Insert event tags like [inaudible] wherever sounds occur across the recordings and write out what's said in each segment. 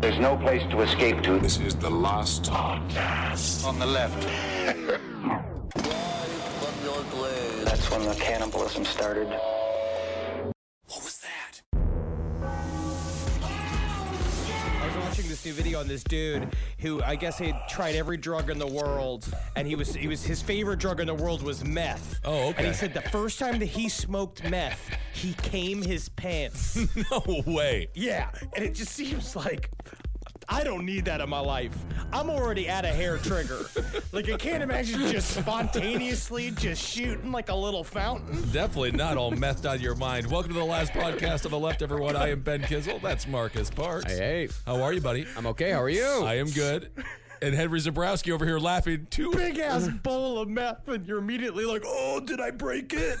There's no place to escape to. This is the last podcast. On the left. That's when the cannibalism started. This new video on this dude who I guess he had tried every drug in the world, and he was he was his favorite drug in the world was meth. Oh, okay. And he said the first time that he smoked meth, he came his pants. [laughs] No way. yeah, and it just seems like. I don't need that in my life. I'm already at a hair trigger. [laughs] like I can't imagine just spontaneously just shooting like a little fountain. Definitely not all methed out of your mind. Welcome to the last podcast of the left, everyone. I am Ben Kissel. That's Marcus Parks. Hey, hey. How are you, buddy? I'm okay. How are you? I am good. And Henry Zabrowski over here laughing too. Big ass bowl of meth, and you're immediately like, "Oh, did I break it?"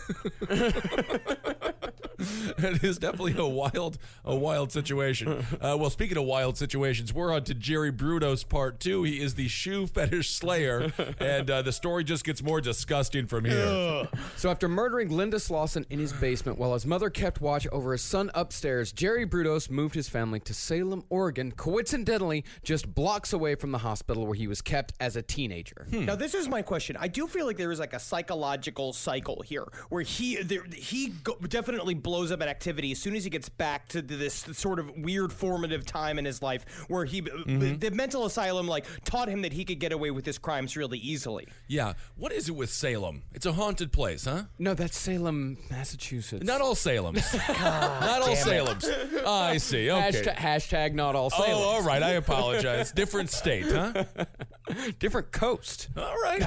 [laughs] [laughs] it is definitely a wild, a wild situation. Uh, well, speaking of wild situations, we're on to Jerry Brudos part two. He is the shoe fetish slayer, and uh, the story just gets more disgusting from here. so, after murdering Linda Slauson in his basement while his mother kept watch over his son upstairs, Jerry Brudos moved his family to Salem, Oregon, coincidentally just blocks away from the hospital where he was kept as a teenager. Now, this is my question. I do feel like there is like a psychological cycle here where he there, he go, definitely blows up at activity as soon as he gets back to this sort of weird formative time in his life where he mm-hmm. the mental asylum like taught him that he could get away with his crimes really easily. Yeah. What is it with Salem? It's a haunted place, huh? No, that's Salem, Massachusetts. Not all Salems. [laughs] not all Salems. Oh, I see. Okay. Hashtag, hashtag not all Salem. Oh, all right. I [laughs] apologize. Different state, huh? [laughs] Different coast. All right.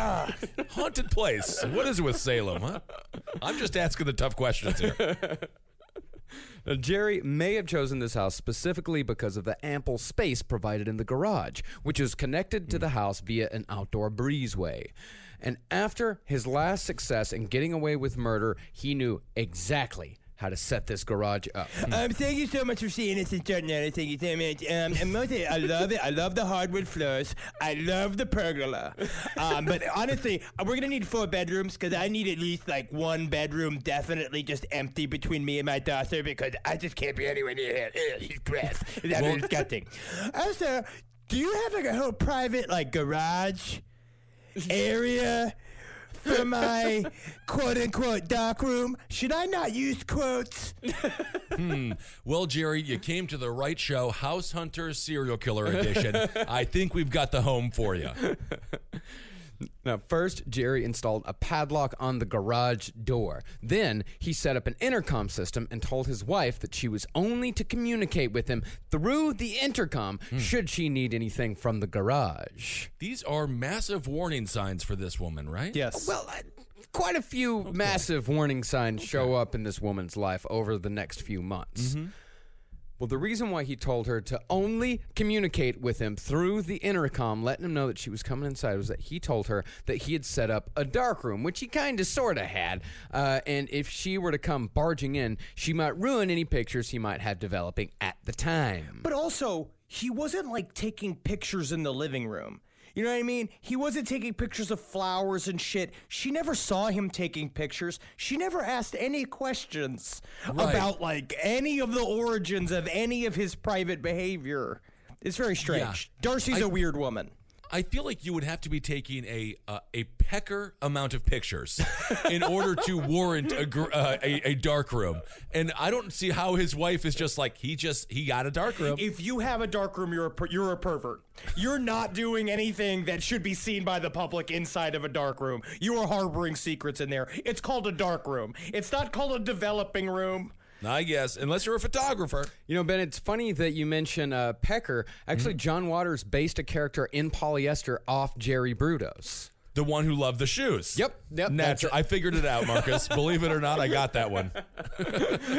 Haunted place. What is it with Salem, huh? I'm just asking the tough questions here. Now, Jerry may have chosen this house specifically because of the ample space provided in the garage, which is connected to the house via an outdoor breezeway. And after his last success in getting away with murder, he knew exactly how to set this garage up. [laughs] Um, thank you so much for seeing us in Jordan. Thank you so much. Um, and mostly, I love it. I love the hardwood floors. I love the pergola. Um, but honestly, we're gonna need four bedrooms because I need at least like one bedroom definitely just empty between me and my daughter because I just can't be anywhere near him. He's gross. That's Well- disgusting. [laughs] Also, do you have like a whole private like garage area? For my quote unquote dark room, should I not use quotes? Hmm. Well, Jerry, you came to the right show, House Hunter Serial Killer Edition. [laughs] I think we've got the home for you. Now, first, Jerry installed a padlock on the garage door. Then, he set up an intercom system and told his wife that she was only to communicate with him through the intercom hmm. should she need anything from the garage. These are massive warning signs for this woman, right? Yes. Well, I, quite a few massive warning signs show up in this woman's life over the next few months. Mm-hmm. Well, the reason why he told her to only communicate with him through the intercom, letting him know that she was coming inside, was that he told her that he had set up a dark room, which he kind of sort of had. Uh, and if she were to come barging in, she might ruin any pictures he might have developing at the time. But also, he wasn't like taking pictures in the living room. You know what I mean? He wasn't taking pictures of flowers and shit. She never saw him taking pictures. She never asked any questions Right. about like any of the origins of any of his private behavior. It's very strange. Darcy's I- a weird woman. I feel like you would have to be taking a uh, a pecker amount of pictures [laughs] in order to warrant a, gr- uh, a a dark room, and I don't see how his wife is just like he just he got a dark room. If you have a dark room, you're a per- you're a pervert. You're not doing anything that should be seen by the public inside of a dark room. You are harboring secrets in there. It's called a dark room. It's not called a developing room. I guess unless you're a photographer. You know, Ben, it's funny that you mention uh, Pecker. Actually, John Waters based a character in polyester off Jerry Brudos. The one who loved the shoes. Yep, yep, Natural. I figured it out, Marcus. [laughs] Believe it or not, I got that one. [laughs]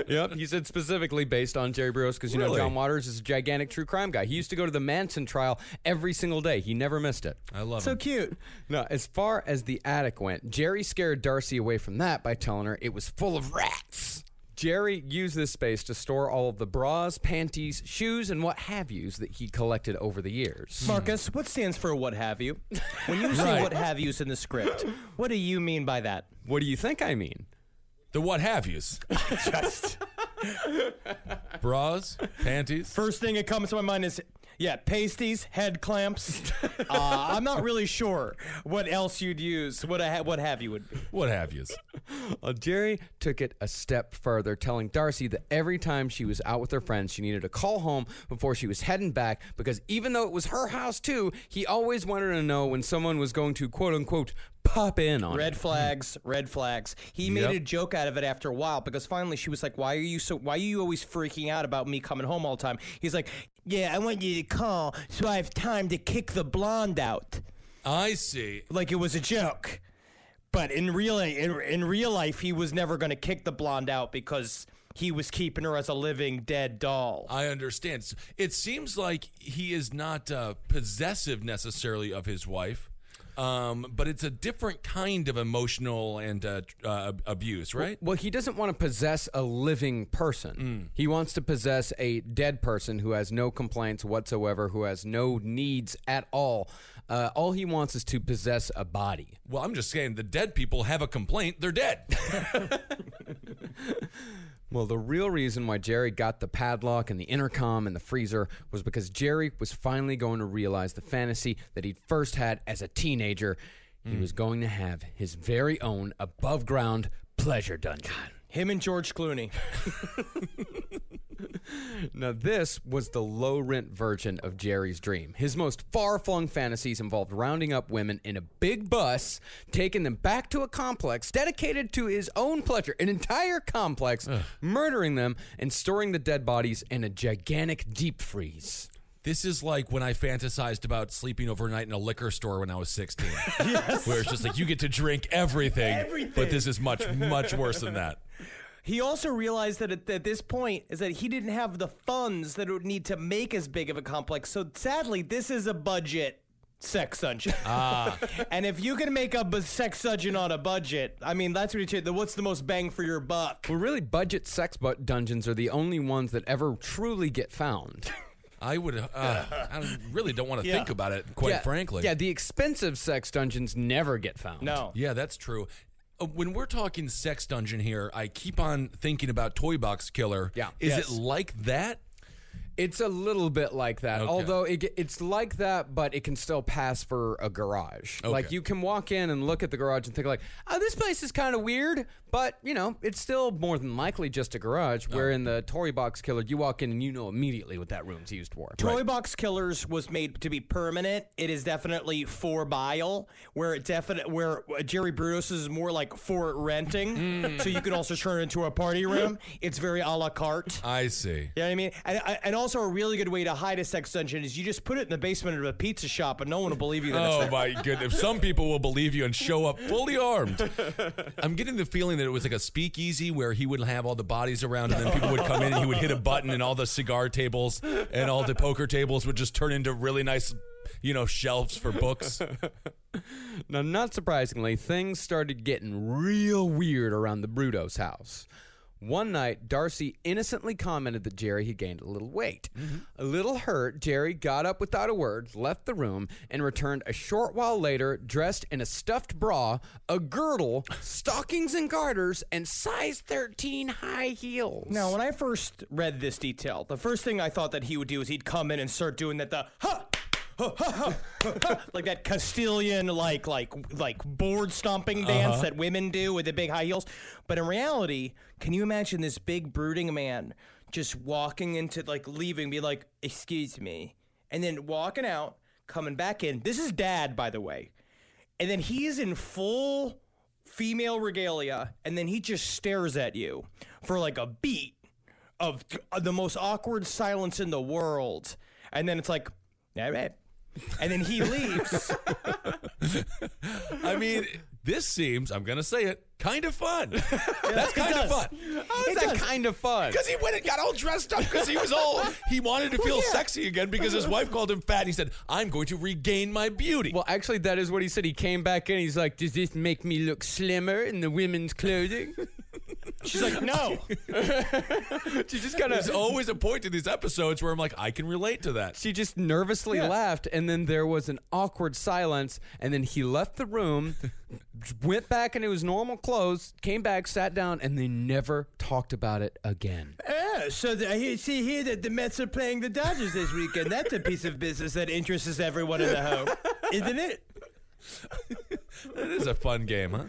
Yep, he said specifically based on Jerry Burroughs because you know John Waters is a gigantic true crime guy. He used to go to the Manson trial every single day. He never missed it. I love it. So him. cute. No, as far as the attic went, Jerry scared Darcy away from that by telling her it was full of rats. Jerry used this space to store all of the bras, panties, shoes, and what have yous that he collected over the years. Marcus, what stands for what have you? When you say Right. what have yous in the script, what do you mean by that? What do you think I mean? The what have yous. [laughs] Just Bras, panties. first thing that comes to my mind is yeah, pasties, head clamps. [laughs] uh, I'm not really sure what else you'd use. What I ha- what have you would be. What have yous. Well, Jerry took it a step further, telling Darcy that every time she was out with her friends, she needed to call home before she was heading back because even though it was her house too, he always wanted to know when someone was going to quote unquote pop in on Red it. flags, red flags. He made Yep. a joke out of it after a while because finally she was like, "Why are you so? Why are you always freaking out about me coming home all the time?" He's like, "Yeah, I want you to call so I have time to kick the blonde out." I see. Like it was a joke, but in real in, in real life, he was never going to kick the blonde out because he was keeping her as a living dead doll. I understand. It seems like he is not uh, possessive necessarily of his wife, um, but it's a different kind of emotional and uh, uh, abuse, right? Well, he doesn't want to possess a living person. He wants to possess a dead person who has no complaints whatsoever, who has no needs at all. Uh, all he wants is to possess a body. Well, I'm just saying the dead people have a complaint. They're dead. [laughs] [laughs] Well, the real reason why Jerry got the padlock and the intercom and the freezer was because Jerry was finally going to realize the fantasy that he'd first had as a teenager. He hmm. was going to have his very own above ground pleasure dungeon. Him and George Clooney. [laughs] Now, this was the low rent version of Jerry's dream. His most far flung fantasies involved rounding up women in a big bus, taking them back to a complex dedicated to his own pleasure, an entire complex, murdering them, and storing the dead bodies in a gigantic deep freeze. This is like when I fantasized about sleeping overnight in a liquor store when I was 16. [laughs] yes. Where it's just like you get to drink everything, Everything. but this is much, much worse than that. [laughs] He also realized that at, at this point is that he didn't have the funds that it would need to make as big of a complex. So sadly, this is a budget sex dungeon. Ah. [laughs] and if you can make a bu- sex dungeon on a budget, I mean, that's what you the What's the most bang for your buck? Well, really, budget sex bu- dungeons are the only ones that ever truly get found. I would, uh, I really don't want to [laughs] Yeah. think about it, quite yeah, frankly. Yeah, the expensive sex dungeons never get found. No. Yeah, that's true. Uh, when we're talking sex dungeon here, I keep on thinking about Toy Box Killer. Yeah. Is Yes. it like that? It's a little bit like that, Okay. although it, it's like that, but it can still pass for a garage. Like you can walk in and look at the garage and think like, "Oh, this place is kind of weird," but you know, it's still more than likely just a garage. Oh. Where in the Toy Box Killer, you walk in and you know immediately what that room's used for. Toy Box Killers was made to be permanent. It is definitely for bile, where it definite where uh, Jerry Bruce is more like for renting, mm. so you can also turn it into a party room. It's very a la carte. I see. You know I mean? And, and also a really good way to hide a sex dungeon is you just put it in the basement of a pizza shop and no one will believe you that Oh there. my goodness! Some people will believe you and show up fully armed. I'm getting the feeling that it was like a speakeasy where he would have all the bodies around, and then people would come in, and he would hit a button, and all the cigar tables and all the poker tables would just turn into really nice, you know, shelves for books. Now, not surprisingly, things started getting real weird around the Brudos house. One night, Darcy innocently commented that Jerry had gained a little weight. Mm-hmm. A little hurt, Jerry got up without a word, left the room, and returned a short while later, dressed in a stuffed bra, a girdle, stockings and garters, and size 13 high heels. Now, when I first read this detail, the first thing I thought that he would do is he'd come in and start doing that the ha. Ha, ha, ha, ha, like that Castilian like like like board stomping uh-huh. dance that women do with the big high heels. But in reality, can you imagine this big brooding man just walking into like leaving, be like, "Excuse me," and then walking out, coming back in. This is dad, by the way, and then he is in full female regalia, and then he just stares at you for like a beat of the most awkward silence in the world. And then it's like, all right, And then he leaves. [laughs] I mean, this seems, I'm going to say it, kind of fun. [laughs] That's kind of fun. How is that kind of fun? Because he went and got all dressed up because he was all, [laughs] he wanted to feel yeah. sexy again because his wife called him fat. And he said, I'm going to regain my beauty. Well, actually, that is what he said. He came back in. He's like, "Does this make me look slimmer in the women's clothing?" She's like, no. [laughs] she just kind of. There's always a point in these episodes where I'm like, I can relate to that. She just nervously laughed, and then there was an awkward silence. And then he left the room, [laughs] went back into his normal clothes, came back, sat down, and they never talked about it again. Yeah, so the, I hear- see here that the Mets are playing the Dodgers this weekend. That's a piece of business that interests everyone in the home, isn't it? [laughs] It is a fun game, huh?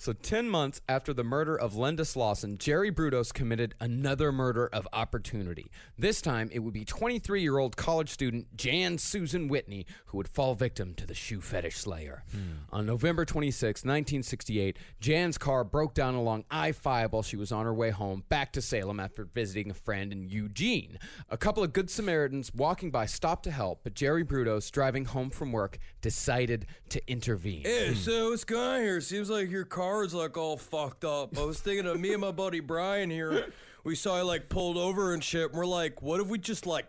So, 10 months after the murder of Linda Slauson, Jerry Brudos committed another murder of opportunity. This time, it would be 23 year old college student Jan Susan Whitney who would fall victim to the shoe fetish slayer. Hmm. On November 26, 1968, Jan's car broke down along I 5 while she was on her way home back to Salem after visiting a friend in Eugene. A couple of Good Samaritans walking by stopped to help, but Jerry Brudos, driving home from work, decided to intervene. Hey, so what's going on here? Seems like your car is like all fucked up. I was thinking of me and my buddy Brian here. We saw it like pulled over and shit. And we're like, what if we just like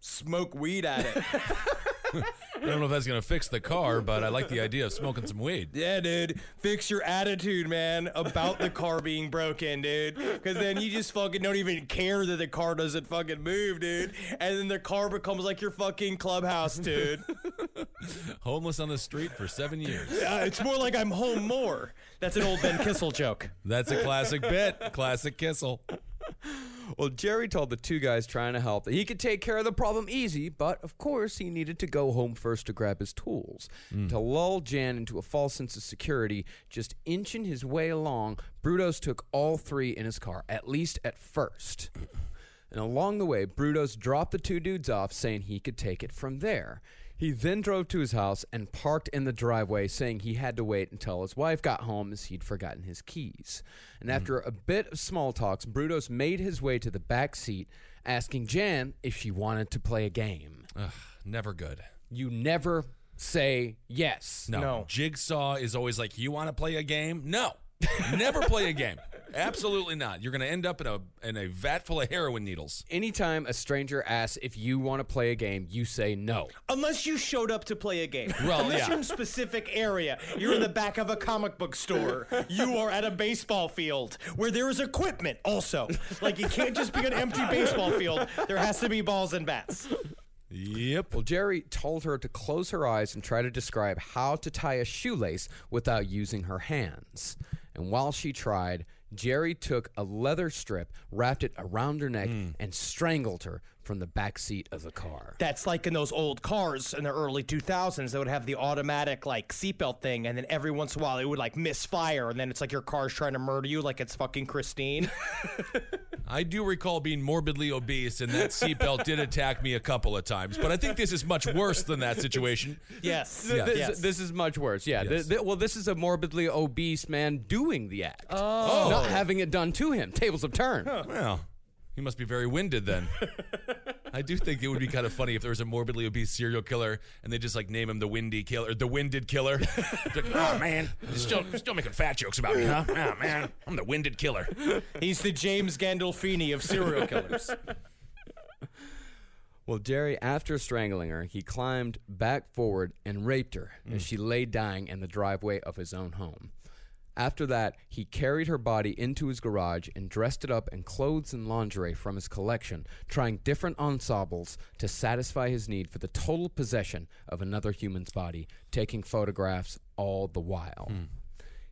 smoke weed at it? I don't know if that's to fix the car, but I like the idea of smoking some weed. Yeah, dude. Fix your attitude, man, about the car being broken, dude. Because then you just fucking don't even care that the car doesn't fucking move, dude. And then the car becomes like your fucking clubhouse, dude. [laughs] Homeless on the street for seven years. Uh, it's more like I'm home more. That's an old Ben Kissel joke. That's a classic bit. Classic Kissel. Well, Jerry told the two guys trying to help that he could take care of the problem easy, but of course he needed to go home first to grab his tools. To lull Jan into a false sense of security, just inching his way along, Brudos took all three in his car, at least at first. And along the way, Brudos dropped the two dudes off, saying he could take it from there. He then drove to his house and parked in the driveway, saying he had to wait until his wife got home as he'd forgotten his keys. And mm-hmm. after a bit of small talks, Brudos made his way to the back seat, asking Jan if she wanted to play a game. Ugh, never good. You never say yes. No. No. Jigsaw is always like, you want to play a game? No. Never play a game. [laughs] Absolutely not. You're going to end up in a in a vat full of heroin needles. Anytime a stranger asks if you want to play a game, you say no. Unless you showed up to play a game. Well, Unless yeah. you're in a specific area. You're in the back of a comic book store. You are at a baseball field where there is equipment also. Like you can't just be an empty baseball field. There has to be balls and bats. Yep. Well, Jerry told her to close her eyes and try to describe how to tie a shoelace without using her hands. And while she tried, Jerry took a leather strip, wrapped it around her neck, mm. and strangled her from the back seat of the car. That's like in those old cars in the early 2000s that would have the automatic like seatbelt thing, and then every once in a while it would like misfire, and then it's like your car's trying to murder you, like it's fucking Christine. [laughs] I do recall being morbidly obese, and that seatbelt did attack me a couple of times. But I think this is much worse than that situation. [laughs] yes. Th- This, yes. this is much worse. Yeah. Yes. Th- th- well, this is a morbidly obese man doing the act. Oh. Not having it done to him. Tables have turned. Well, he must be very winded then. [laughs] I do think it would be kind of funny if there was a morbidly obese serial killer and they just like name him the Windy Killer, the Winded Killer. [laughs] Like, oh man, still still making fat jokes about me, huh? [laughs] Oh man, I'm the Winded Killer. He's the James Gandolfini of serial killers. Well, Jerry, after strangling her, he climbed back forward and raped her as mm. she lay dying in the driveway of his own home. After that, he carried her body into his garage and dressed it up in clothes and lingerie from his collection, trying different ensembles to satisfy his need for the total possession of another human's body, taking photographs all the while. Hmm.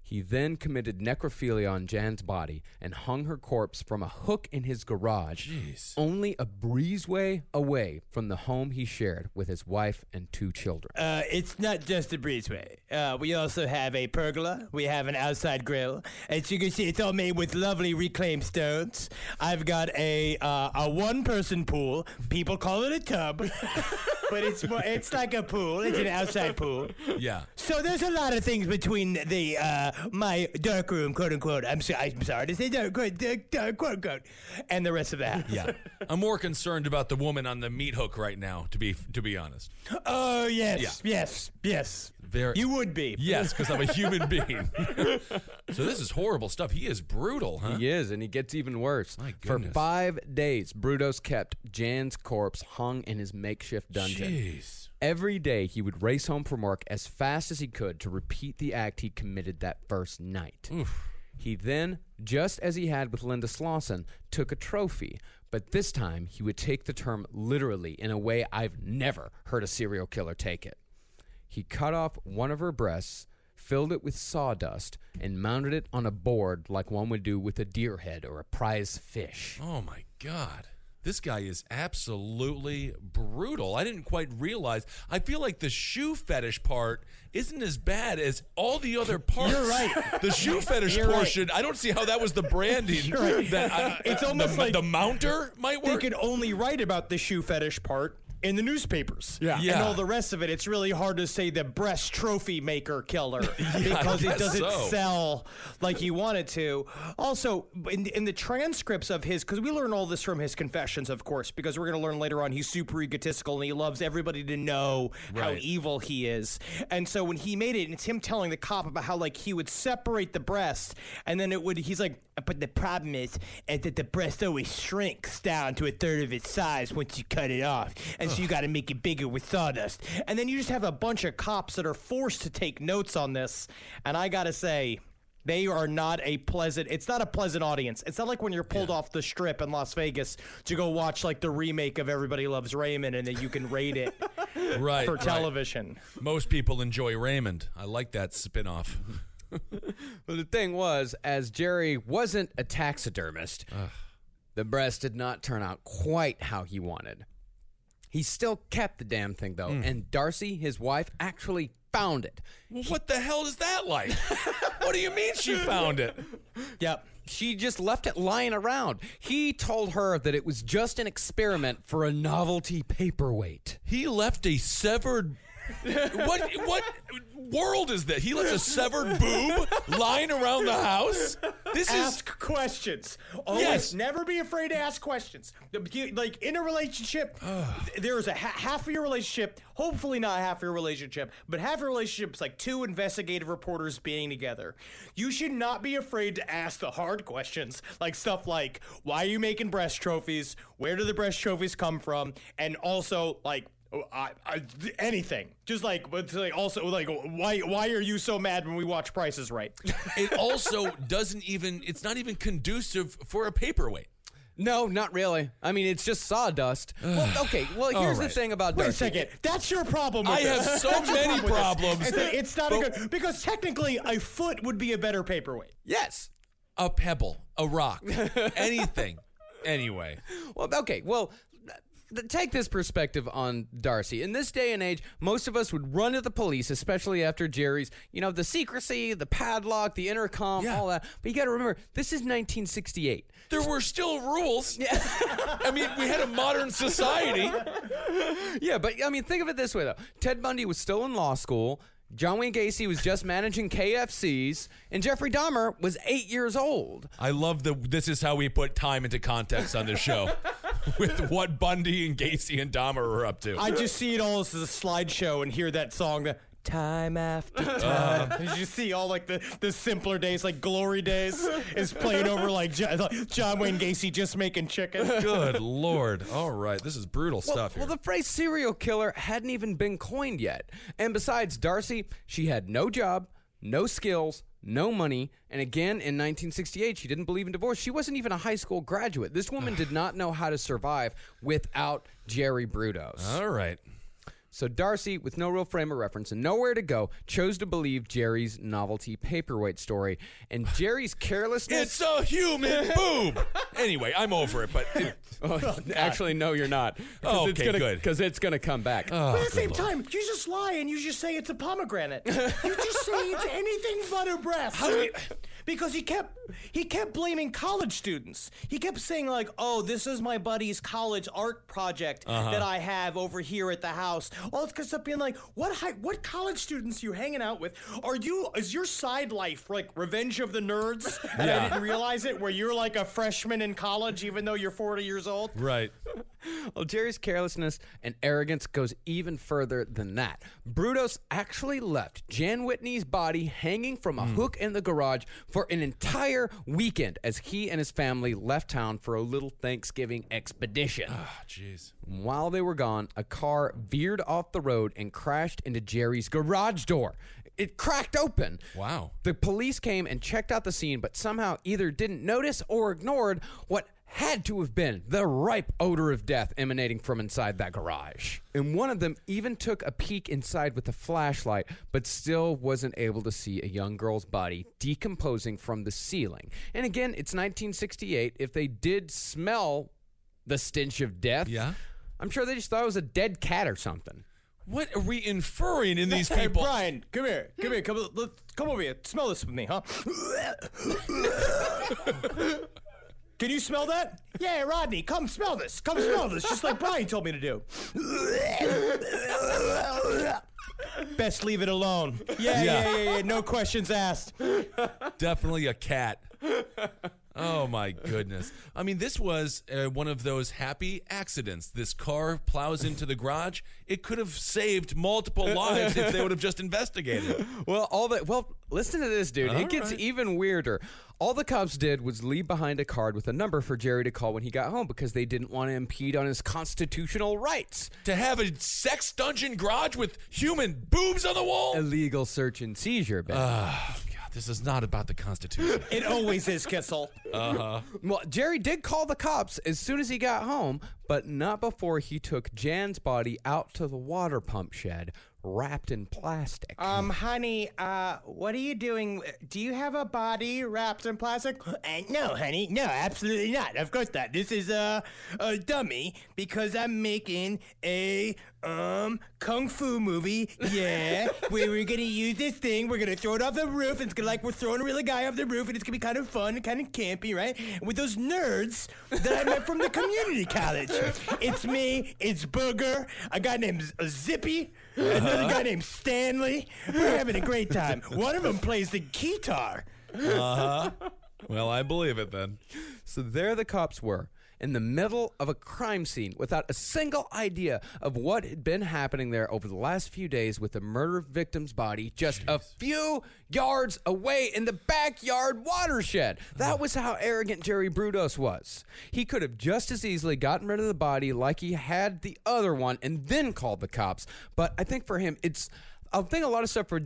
He then committed necrophilia on Jan's body and hung her corpse from a hook in his garage, only a breezeway away from the home he shared with his wife and two children. Uh, it's not just a breezeway. Uh, we also have a pergola. We have an outside grill. As you can see, it's all made with lovely reclaimed stones. I've got a uh, a one person pool. People call it a tub, [laughs] but it's more, it's like a pool. It's an outside pool. Yeah. so there's a lot of things between the uh, my dark room, quote unquote. I'm so, I'm sorry to say dark, quote, dark, dark, quote unquote, and the rest of the house. Yeah, [laughs] I'm more concerned about the woman on the meat hook right now. To be to be honest, Oh yes, Yeah. yes, yes. Very- You would be. yes, because I'm a human [laughs] being. so this is horrible stuff. He is brutal, huh? He is, and he gets even worse. My goodness. For five days, Brudos kept Jan's corpse hung in his makeshift dungeon. Jeez. Every day, he would race home from work as fast as he could to repeat the act he committed that first night. He then, just as he had with Linda Slauson, took a trophy, but this time he would take the term literally in a way I've never heard a serial killer take it. He cut off one of her breasts, filled it with sawdust, and mounted it on a board like one would do with a deer head or a prize fish. Oh my god. This guy is absolutely brutal. I didn't quite realize. I feel like the shoe fetish part isn't as bad as all the other [laughs] parts. You're right. The shoe fetish You're right. portion, I don't see how that was the branding. That I- It's almost the, like the mounter might work. They could only write about the shoe fetish part in the newspapers. Yeah. Yeah. And all the rest of it, it's really hard to say the breast trophy maker killer [laughs] because it doesn't so. sell like he wanted to. Also, in, in the transcripts of his, because we learn all this from his confessions, of course, because we're going to learn later on he's super egotistical and he loves everybody to know how evil he is. And so when he made it, it's him telling the cop about how like he would separate the breast and then it would, he's like, but the problem is, is that the breast always shrinks down to a third of its size once you cut it off. And so you got to make it bigger with sawdust. And then you just have a bunch of cops that are forced to take notes on this. And I got to say, they are not a pleasant. It's not a pleasant audience. It's not like when you're pulled off the strip in Las Vegas to go watch like the remake of Everybody Loves Raymond, and then you can rate it [laughs] right. for right. television. Most people enjoy Raymond. I like that spin-off. [laughs] But the thing was, as Jerry wasn't a taxidermist, the breast did not turn out quite how he wanted. He still kept the damn thing, though, hmm. and Darcy, his wife, actually found it. [laughs] What the hell is that like? [laughs] what do you mean she found it? Yep. She just left it lying around. He told her that it was just an experiment for a novelty paperweight. He left a severed. What what world is that? He left a severed boob lying around the house. This is Ask questions. Always Yes. never be afraid to ask questions. Like in a relationship, [sighs] there's a ha- half of your relationship, hopefully not half of your relationship, but half your relationship is like two investigative reporters being together. You should not be afraid to ask the hard questions, like stuff like, why are you making breast trophies? Where do the breast trophies come from? And also, like, Oh, I, I, anything. Just like, but like also like, why why are you so mad when we watch Price Is Right? [laughs] it also doesn't even it's not even conducive for a paperweight. No, not really. I mean, it's just sawdust. [sighs] well, okay, well, here's the thing about Wait a second. That's your problem. With I this. have so many problem problems. It's, it's not a good because technically a foot would be a better paperweight. Yes. A pebble, a rock, [laughs] anything. Anyway, Well, okay. Well, th- take this perspective on Darcy. In this day and age, most of us would run to the police, especially after Jerry's, you know, the secrecy, the padlock, the intercom, Yeah. all that. But you got to remember, this is 1968. there were still rules. Yeah. [laughs] I mean, we had a modern society. Yeah, but I mean, think of it this way though: Ted Bundy was still in law school. John Wayne Gacy was just managing KFCs, and Jeffrey Dahmer was eight years old. I love the. This is how we put time into context on this show, [laughs] with what Bundy and Gacy and Dahmer are up to. I just see it all as a slideshow and hear that song. The, Time after uh. time. you see all like the, the simpler days, like glory days, is playing over like John, like John Wayne Gacy just making chicken. Good lord! All right, this is brutal Well, stuff here. well, the phrase serial killer hadn't even been coined yet. And besides Darcy, she had no job, no skills, no money. And again, in 1968, she didn't believe in divorce. She wasn't even a high school graduate. This woman did not know how to survive without Jerry Brudos. All right. So Darcy, with no real frame of reference and nowhere to go, chose to believe Jerry's novelty paperweight story. And [laughs] Jerry's carelessness. It's a human [laughs] boob. Anyway, I'm over it, but [laughs] it, Oh, oh actually, no, you're not. Oh, it's okay, gonna, good. Because it's going to come back. Oh, but at the same time, you just lie and you just say it's a pomegranate. you just say it's anything but a breast. Because he kept he kept blaming college students. He kept saying like, "Oh, this is my buddy's college art project uh-huh. that I have over here at the house." All it's because of being like, "What high, what college students you hanging out with? Are you is your side life like Revenge of the Nerds?" And I didn't realize it, where you're like a freshman in college, even though you're 40 years old. Right. Well, Jerry's carelessness and arrogance goes even further than that. Brudos actually left Jan Whitney's body hanging from a hook in the garage for an entire weekend as he and his family left town for a little Thanksgiving expedition. Ah, jeez. While they were gone, a car veered off the road and crashed into Jerry's garage door. It cracked open. Wow. The police came and checked out the scene, but somehow either didn't notice or ignored what had to have been the ripe odor of death emanating from inside that garage. And one of them even took a peek inside with a flashlight, but still wasn't able to see a young girl's body decomposing from the ceiling. And again, it's 1968. If they did smell the stench of death, Yeah. I'm sure they just thought it was a dead cat or something. What are we inferring in these [laughs] Hey, people? Brian, come here. Come here. Come, come over here. Smell this with me, huh? [laughs] [laughs] Can you smell that? Yeah, Rodney, come smell this. Come smell this, just like Brian told me to do. Best leave it alone. Yeah, yeah, yeah, yeah. yeah. No questions asked. Definitely a cat. Oh my goodness. I mean, this was uh, one of those happy accidents. This car plows into the garage. It could have saved multiple [laughs] lives if they would have just investigated. Well, all that. Well, listen to this, dude. All it gets right. even weirder. All the cops did was leave behind a card with a number for Jerry to call when he got home because they didn't want to impede on his constitutional rights. To have a sex dungeon garage with human boobs on the wall? Illegal search and seizure, Ben. God, this is not about the Constitution. [laughs] It always is, Kissel. Uh huh. Well, Jerry did call the cops as soon as he got home, but not before he took Jan's body out to the water pump shed, wrapped in plastic. Um, honey, uh, what are you doing? Do you have a body wrapped in plastic? Uh, no, honey, no, absolutely not. Of course not. This is a, a dummy because I'm making a um kung fu movie. Yeah, [laughs] where we're gonna use this thing. We're gonna throw it off the roof. And it's gonna like we're throwing a really guy off the roof, and it's gonna be kind of fun and kind of campy, right? With those nerds that I met from the community college. [laughs] It's me. It's Booger. A guy named Zippy. Another guy named Stanley. We're having a great time. One of them plays the guitar. Uh huh. well, I believe it then. So there the cops were, in the middle of a crime scene without a single idea of what had been happening there over the last few days with the murder victim's body just a few yards away in the backyard watershed. That was how arrogant Jerry Brudos was. He could have just as easily gotten rid of the body like he had the other one and then called the cops. But I think for him, it's. I think a lot of stuff for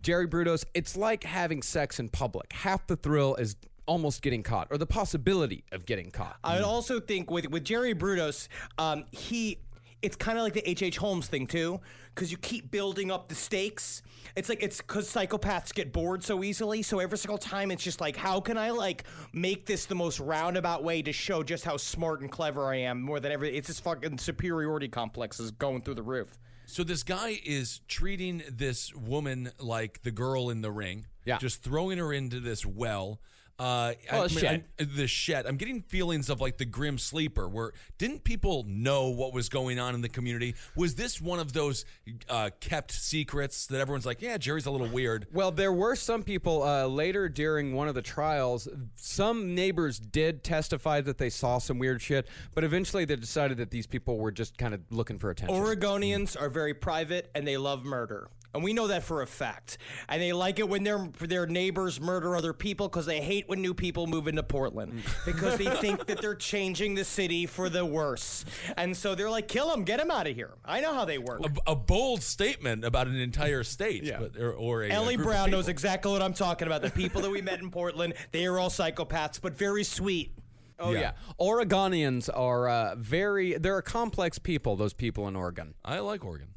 Jerry Brudos, it's like having sex in public. Half the thrill is almost getting caught or the possibility of getting caught. I also think with with Jerry Brudos, um, he it's kind of like the H. H. Holmes thing too, because you keep building up the stakes. It's like it's because psychopaths get bored so easily. So every single time, it's just like, how can I like make this the most roundabout way to show just how smart and clever I am more than ever? It's this fucking superiority complex is going through the roof. So this guy is treating this woman like the girl in the ring. Yeah. Just throwing her into this well. Uh, Oh, I a shed. I'm- the shed. I'm getting feelings of like the Grim Sleeper, where didn't people know what was going on in the community? Was this one of those uh, kept secrets that everyone's like, yeah, Jerry's a little weird? Well, there were some people uh, later during one of the trials. Some neighbors did testify that they saw some weird shit, but eventually they decided that these people were just kind of looking for attention. Oregonians are very private and they love murder. And we know that for a fact. And they like it when their their neighbors murder other people because they hate when new people move into Portland [laughs] because they think that they're changing the city for the worse. And so they're like, kill them, get them out of here. I know how they work. A, a bold statement about an entire state, Yeah. but, or, or a, Ellie a group of Brown knows exactly what I'm talking about. The people that we met in Portland, they are all psychopaths, but very sweet. oh yeah. Oregonians are uh, very. They're a complex people. Those people in Oregon. I like Oregon.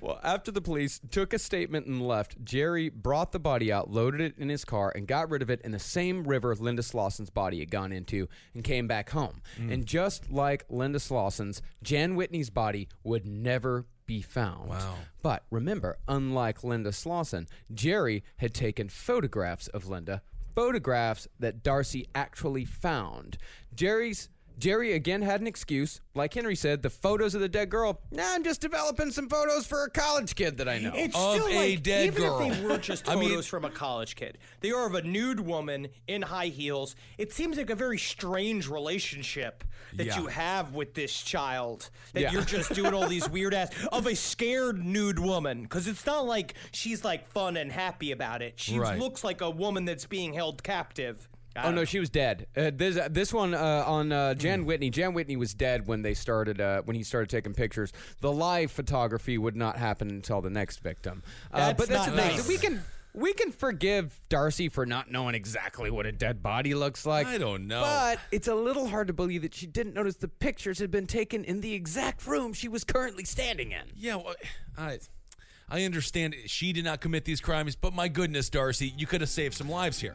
Well, after the police took a statement and left, Jerry brought the body out, loaded it in his car, and got rid of it in the same river Linda Slauson's body had gone into and came back home. Mm. And just like Linda Slauson's, Jan Whitney's body would never be found. Wow. But remember, unlike Linda Slauson, Jerry had taken photographs of Linda photographs that Darcy actually found. Jerry's Jerry again had an excuse. Like Henry said, the photos of the dead girl. Nah, I'm just developing some photos for a college kid that I know. It's Of still a like, dead even girl. if they were just [laughs] I photos mean- from a college kid, they are of a nude woman in high heels. It seems like a very strange relationship that Yeah. you have with this child. That Yeah. you're just [laughs] doing all these weird ass of a scared nude woman because it's not like she's like fun and happy about it. She Right. looks like a woman that's being held captive. I Oh no, know. she was dead. Uh, this this one uh, on uh, Jan Whitney. Jan Whitney was dead when they started uh, when he started taking pictures. The live photography would not happen until the next victim. Uh, That's but that's the thing. nice. We can we can forgive Darcy for not knowing exactly what a dead body looks like. I don't know. But it's a little hard to believe that she didn't notice the pictures had been taken in the exact room she was currently standing in. Yeah, well, I, I understand she did not commit these crimes, but my goodness, Darcy, you could have saved some lives here.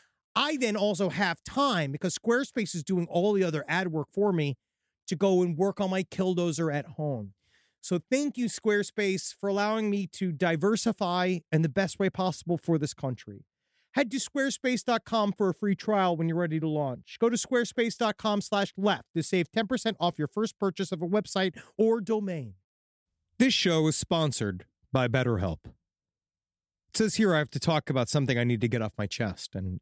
I then also have time because Squarespace is doing all the other ad work for me to go and work on my killdozer at home. So thank you, Squarespace, for allowing me to diversify in the best way possible for this country. Head to squarespace.com for a free trial when you're ready to launch. Go to squarespace.com slash left to save 10% off your first purchase of a website or domain. This show is sponsored by BetterHelp. It says here I have to talk about something I need to get off my chest, and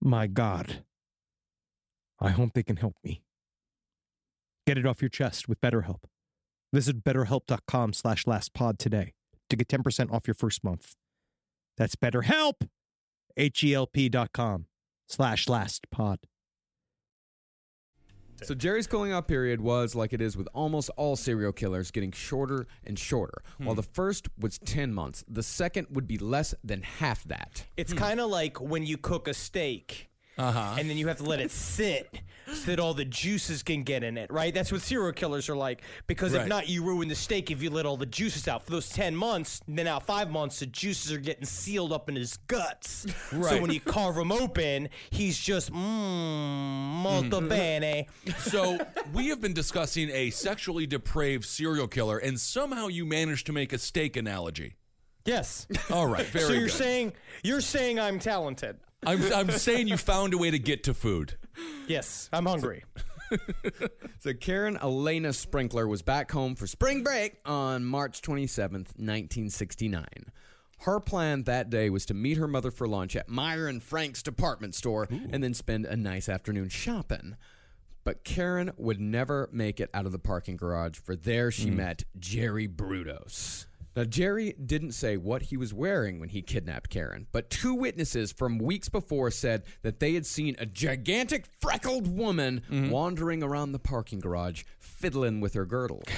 My God. I hope they can help me. Get it off your chest with BetterHelp. Visit betterhelp.com slash lastpod today to get 10% off your first month. That's betterhelp, H-E-L-P dot com slash lastpod. So Jerry's cooling off period was like it is with almost all serial killers, getting shorter and shorter. While hmm. the first was 10 months, the second would be less than half that. It's hmm. kind of like when you cook a steak. Uh-huh. And then you have to let it sit so that all the juices can get in it, right? That's what serial killers are like. Because Right. if not, you ruin the steak if you let all the juices out. For those 10 months, then out five months, the juices are getting sealed up in his guts. So Right. when you carve him open, he's just, mmm, molto bene. So we have been discussing a sexually depraved serial killer, and somehow you managed to make a steak analogy. Yes. All right, very so you're good. saying you're saying I'm talented. I'm, I'm saying you found a way to get to food. Yes, I'm hungry. [laughs] So Karen Elena Sprinker was back home for spring break on March 27th, 1969. Her plan that day was to meet her mother for lunch at Meier and Frank's department store and then spend a nice afternoon shopping. But Karen would never make it out of the parking garage, for there she mm. met Jerry Brudos. Now, Jerry didn't say what he was wearing when he kidnapped Karen, but two witnesses from weeks before said that they had seen a gigantic freckled woman mm-hmm. wandering around the parking garage, fiddling with her girdle. [sighs]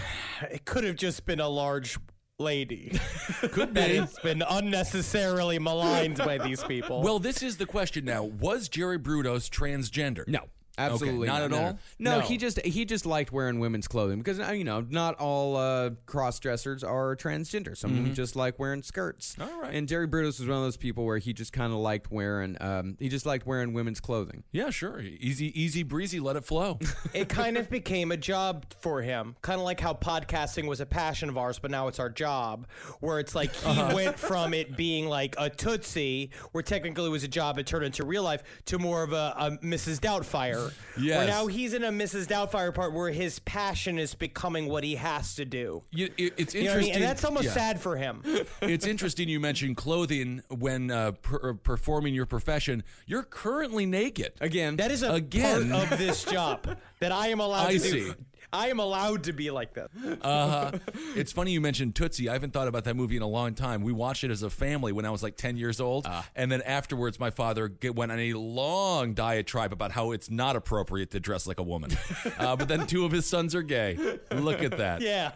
It could have just been a large lady. [laughs] Could that be. has been unnecessarily maligned by these people. Well, this is the question now. Was Jerry Brudos transgender? No. Absolutely not at no, no. all? No, No. he just he just liked wearing women's clothing because uh, you know not all uh, cross dressers are transgender. Some of them just like wearing skirts. All right. And Jerry Brudos was one of those people where he just kind of liked wearing um, he just liked wearing women's clothing. Yeah, sure. Easy, easy breezy. Let it flow. [laughs] it kind of became a job for him. Kind of like how podcasting was a passion of ours, but now it's our job. Where it's like he Uh-huh. went from it being like a Tootsie, where technically it was a job, it turned into real life, to more of a, a Mrs. Doubtfire. Where Yes. now he's in a Mrs. Doubtfire part where his passion is becoming what he has to do. You, it, it's You know I mean? interesting. And that's almost yeah. sad for him. [laughs] it's interesting you mentioned clothing when uh, per- performing your profession. You're currently naked. Again, That is a Again. part of this job that I am allowed I to see. do. I am allowed to be like this. Uh, it's funny you mentioned Tootsie. I haven't thought about that movie in a long time. We watched it as a family when I was like 10 years old. and then afterwards, my father get, went on a long diatribe about how it's not appropriate to dress like a woman. [laughs] uh, but then two of his sons are gay. Look at that. Yeah.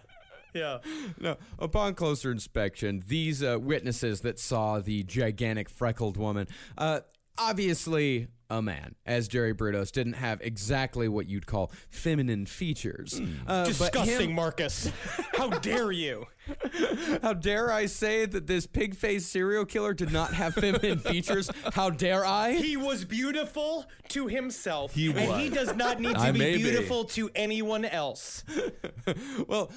Yeah. No, upon closer inspection, these uh, witnesses that saw the gigantic freckled woman, uh, obviously a man, as Jerry Brudos didn't have exactly what you'd call feminine features. Uh, but Disgusting, him- Marcus. How dare you? How dare I say that this pig-faced serial killer did not have feminine features? How dare I? He was beautiful to himself. He And was. he does not need [laughs] to I be may be. beautiful to anyone else. [laughs] well,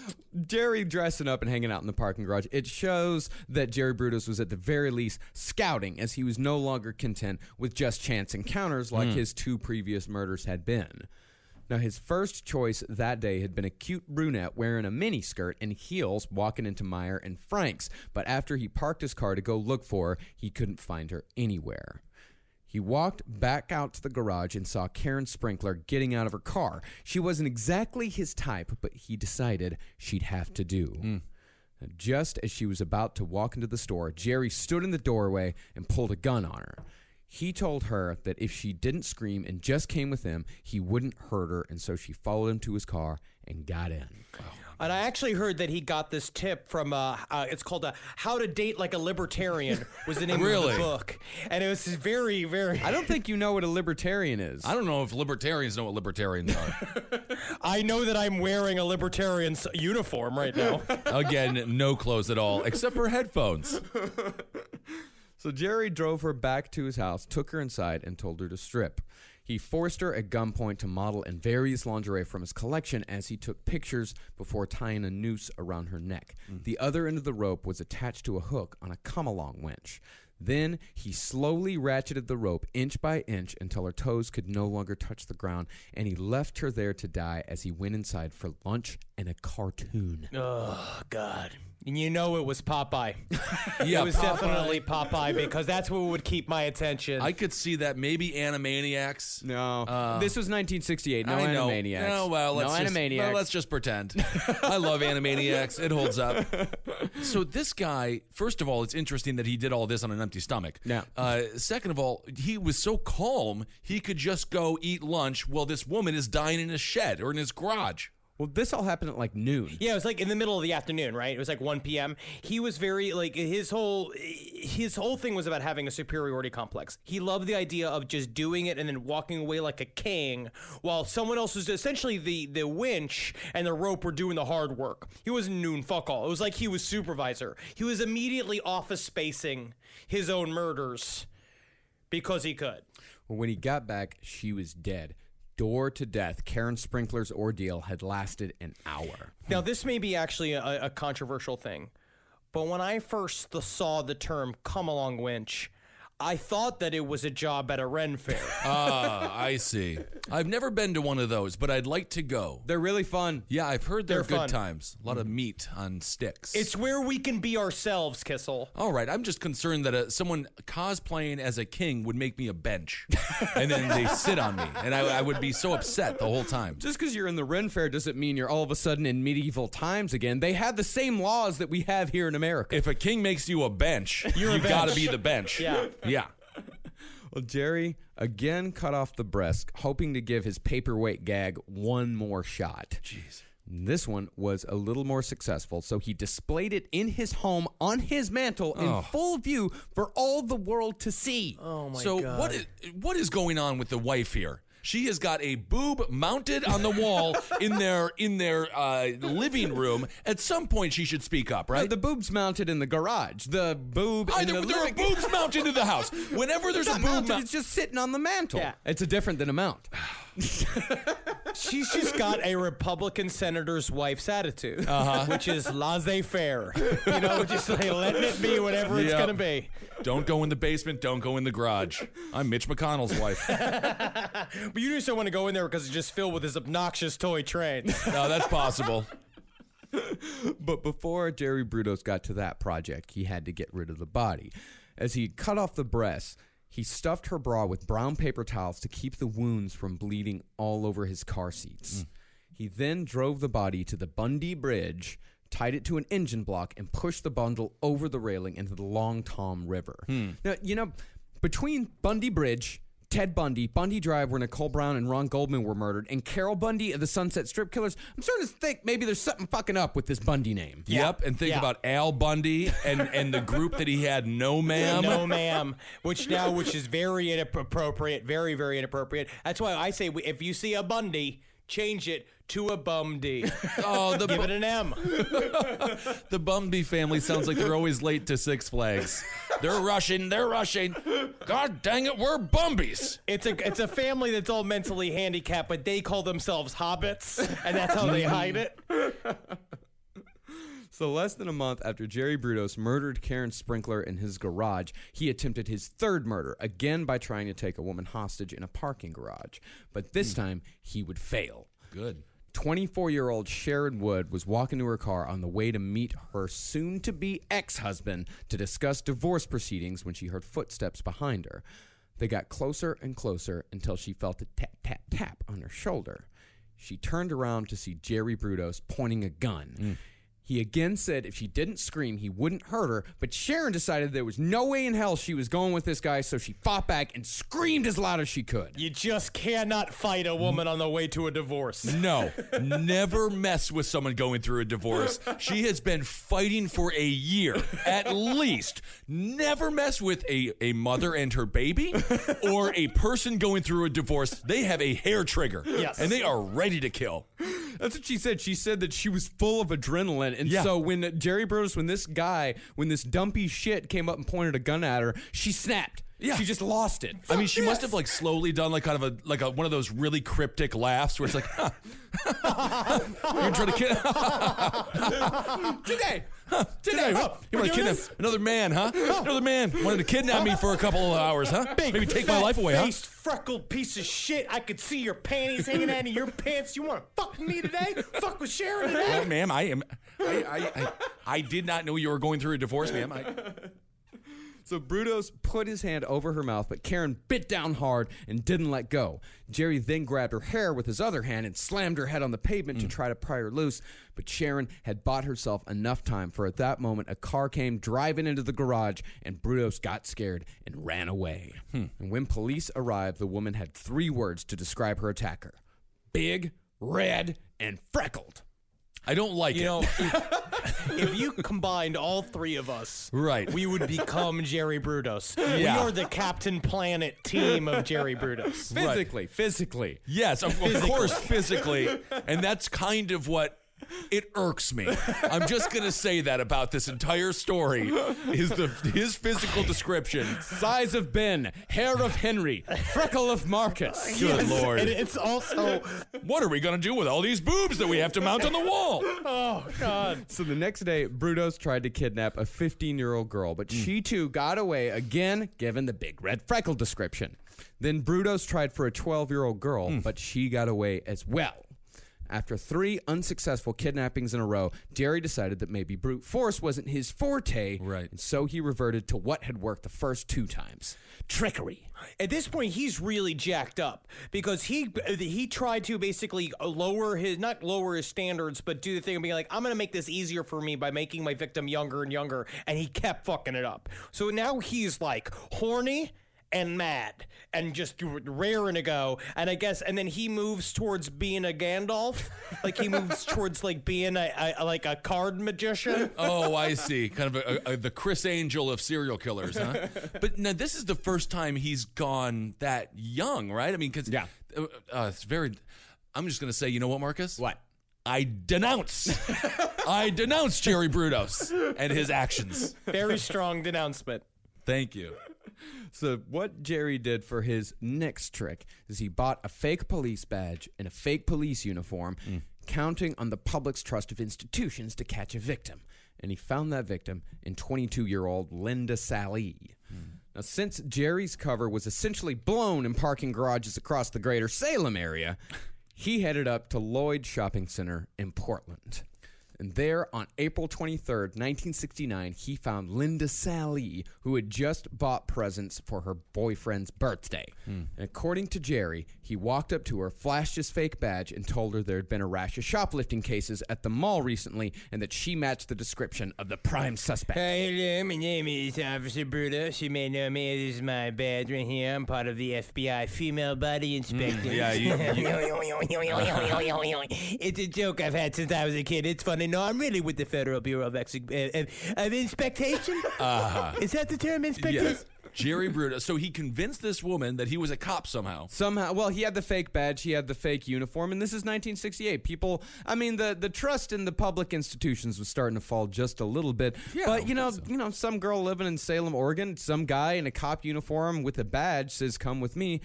Jerry dressing up and hanging out in the parking garage, it shows that Jerry Brudos was at the very least scouting as he was no longer content with just chance encounters like hmm. his two previous murders had been. Now, his first choice that day had been a cute brunette wearing a mini skirt and heels walking into Meier and Frank's, but after he parked his car to go look for her, he couldn't find her anywhere. He walked back out to the garage and saw Karen Sprinker getting out of her car. She wasn't exactly his type, but he decided she'd have to do. Hmm. Just as she was about to walk into the store, Jerry stood in the doorway and pulled a gun on her. He told her that if she didn't scream and just came with him, he wouldn't hurt her, and so she followed him to his car and got in. And I actually heard that he got this tip from, uh, uh, it's called uh, How to Date Like a Libertarian was the name of the book. And it was very, very, I don't think you know what a libertarian is. I don't know if libertarians know what libertarians are. [laughs] I know that I'm wearing a libertarian's uniform right now. Again, no clothes at all, except for headphones. [laughs] So Jerry drove her back to his house, took her inside, and told her to strip. He forced her at gunpoint to model in various lingerie from his collection as he took pictures before tying a noose around her neck. Mm. The other end of the rope was attached to a hook on a come along winch. Then he slowly ratcheted the rope inch by inch until her toes could no longer touch the ground, and he left her there to die as he went inside for lunch and a cartoon. oh, God. And you know it was Popeye. [laughs] Yeah, it was Popeye. definitely Popeye because that's what would keep my attention. I could see that maybe Animaniacs. No, Uh, this was 1968. No I know. Animaniacs. No, well, let's no just, Animaniacs. Well, let's just pretend. [laughs] I love Animaniacs. It holds up. [laughs] So this guy, first of all, it's interesting that he did all this on an empty stomach. Yeah. Uh, second of all, he was so calm he could just go eat lunch while this woman is dying in his shed or in his garage. Well, this all happened at like noon. Yeah, it was like in the middle of the afternoon, right? It was like 1 p.m. He was very like his whole his whole thing was about having a superiority complex. He loved the idea of just doing it and then walking away like a king, while someone else was essentially the the winch and the rope were doing the hard work. He wasn't noon fuck all. It was like he was supervisor. He was immediately office spacing his own murders because he could. Well, when he got back, she was dead. Door to death. Karen Sprinker's ordeal had lasted an hour. Now, this may be actually a, a controversial thing, but when I first saw the term come along winch, I thought that it was a job at a Ren fair. [laughs] Ah, I see. I've never been to one of those, but I'd like to go. They're really fun. Yeah, I've heard they're, They're good fun. times. A lot of meat on sticks. it's where we can be ourselves, Kissel. All right, I'm just concerned that uh, someone cosplaying as a king would make me a bench, and then they [laughs] sit on me, and I, I would be so upset the whole time. Just because you're in the Ren Fair doesn't mean you're all of a sudden in medieval times again. They have the same laws that we have here in America. If a king makes you a bench, You're a gotta bench. be the bench. Yeah. Yeah. [laughs] Well, Jerry again cut off the breast, hoping to give his paperweight gag one more shot. Jeez. This one was a little more successful, so he displayed it in his home on his mantle in oh. full view for all the world to see. Oh my god. so god. what is what is going on with the wife here? She has got a boob mounted on the wall in their in their uh, living room. At some point, she should speak up, Uh, right? the boob's mounted in the garage. The boob Oh, in there, the there are boobs mounted in the house. [laughs] Whenever there's It's a boob mounted, mount, it's just sitting on the mantle. Yeah. It's a different than a mount. [sighs] [sighs] [sighs] She's just got a Republican senator's wife's attitude, uh-huh. which is laissez-faire. You know, just like letting it be whatever it's gonna be. don't go in the basement. Don't go in the garage. I'm Mitch McConnell's wife. [laughs] But you just don't want to go in there because it's just filled with his obnoxious toy train. No, that's possible. [laughs] But before Jerry Brudos got to that project, he had to get rid of the body. As he cut off the breasts, he stuffed her bra with brown paper towels to keep the wounds from bleeding all over his car seats. Mm. He then drove the body to the Bundy Bridge, tied it to an engine block, and pushed the bundle over the railing into the Long Tom River. Hmm. Now, you know, between Bundy Bridge, Ted Bundy, Bundy Drive, where Nicole Brown and Ron Goldman were murdered, and Carol Bundy of the Sunset Strip Killers, I'm starting to think maybe there's something fucking up with this Bundy name. Yep, and think Yeah. about Al Bundy and and the group that he had. No, [laughs] ma'am. no, ma'am. Which now, which is very inappropriate, very, very inappropriate. That's why I say if you see a Bundy, change it to a Bumdy. [laughs] Oh, the Give bu- it an M. [laughs] the Bumby family sounds like they're always late to Six Flags. They're rushing. They're rushing. God dang it, we're Bumbies. It's a it's a family that's all mentally handicapped, but they call themselves hobbits, and that's how they hide it. [laughs] So, less than a month after Jerry Brudos murdered Karen Sprinker in his garage, he attempted his third murder, again by trying to take a woman hostage in a parking garage. But this hmm. time, he would fail. Good. 24 year old Sharon Wood was walking to her car on the way to meet her soon to be ex husband to discuss divorce proceedings when she heard footsteps behind her. They got closer and closer until she felt a tap, tap, tap on her shoulder. She turned around to see Jerry Brudos pointing a gun. Mm. He again said if she didn't scream, he wouldn't hurt her, but Sharon decided there was no way in hell she was going with this guy, so she fought back and screamed as loud as she could. You just cannot fight a woman on the way to a divorce. [laughs] No, never mess with someone going through a divorce. She has been fighting for a year, at least. Never mess with a, a mother and her baby or a person going through a divorce. They have a hair trigger. Yes. And they are ready to kill. That's what she said. She said that she was full of adrenaline. And Yeah. so when Jerry Bruce, when this guy, when this dumpy shit came up and pointed a gun at her, she snapped. Yeah. She just lost it. I mean, she must have like slowly done like kind of a like a one of those really cryptic laughs where it's like, huh. you're trying to kid [laughs] Today. Huh, today. Huh? You want to kidnap another man, huh? Another man wanted to kidnap me for a couple of hours, huh? Maybe take my life away, huh? Faced, freckled piece of shit. I could see your panties hanging out of your pants. You want to fuck me today? fuck with Sharon today? Well, ma'am, I am. I, I, I, I did not know you were going through a divorce, ma'am. I, So Brudos put his hand over her mouth, but Karen bit down hard and didn't let go. Jerry then grabbed her hair with his other hand and slammed her head on the pavement to mm. try to pry her loose. But Sharon had bought herself enough time, for at that moment a car came driving into the garage, and Brudos got scared and ran away. Hmm. And when police arrived, the woman had three words to describe her attacker: big, red, and freckled. I don't like You it. know, if, [laughs] if you combined all three of us, Right. we would become Jerry Brudos. We are the Captain Planet team of Jerry Brudos. Physically, physically. Yes, of, of course, physically. And that's kind of what it irks me. I'm just gonna say that about this entire story is the his physical description. Size of Ben, hair of Henry, freckle of Marcus. Good lord. And it's also, What are we gonna do with all these boobs that we have to mount on the wall? oh God. So the next day, Brudos tried to kidnap a 15 year old girl, but she hmm. too got away again, given the big red freckle description. Then Brudos tried for a 12 year old girl, hmm. but she got away as well. After three unsuccessful kidnappings in a row, Jerry decided that maybe brute force wasn't his forte, Right. And so he reverted to what had worked the first two times trickery. At this point, he's really jacked up because he he tried to basically lower his not lower his standards, but do the thing of being like, I'm gonna make this easier for me by making my victim younger and younger, and he kept fucking it up. So now he's like horny and mad and just raring to go. And I guess, and then he moves towards being a Gandalf, like he moves [laughs] towards like being a, a like a card magician. Oh, I see. Kind of a, a, the Criss Angel of serial killers, huh? [laughs] But now this is the first time he's gone that young, right? I mean, because Yeah. uh, uh, it's very. I'm just gonna say, you know what, Marcus? What? I denounce. I denounce Jerry Brudos and his actions. Very strong denouncement. Thank you. So what Jerry did for his next trick is he bought a fake police badge and a fake police uniform, mm. counting on the public's trust of institutions to catch a victim. And he found that victim in 22-year-old Linda Salee. Mm. Now, since Jerry's cover was essentially blown in parking garages across the greater Salem area, he headed up to Lloyd Shopping Center in Portland. And there, on April 23rd, 1969, he found Linda Salee, who had just bought presents for her boyfriend's birthday. Hmm. And according to Jerry, he walked up to her, flashed his fake badge, and told her there had been a rash of shoplifting cases at the mall recently and that she matched the description of the prime suspect. Hi, hello. My name is Officer Brudos. You may know me. This is my badge right here. I'm part of the FBI Female Body hmm. Inspector. yeah, you- [laughs] [laughs] it's a joke I've had since I was a kid. It's funny. No, I'm really with the Federal Bureau of, Ex- uh, uh, of Inspection. [laughs] Uh-huh. Is that the term, inspector? Yes. Jerry Brudos. So he convinced this woman that he was a cop somehow. Somehow, well, he had the fake badge, he had the fake uniform, and this is 1968. People, I mean, the the trust in the public institutions was starting to fall just a little bit. Yeah, but you know, so. you know, some girl living in Salem, Oregon, some guy in a cop uniform with a badge says, "Come with me."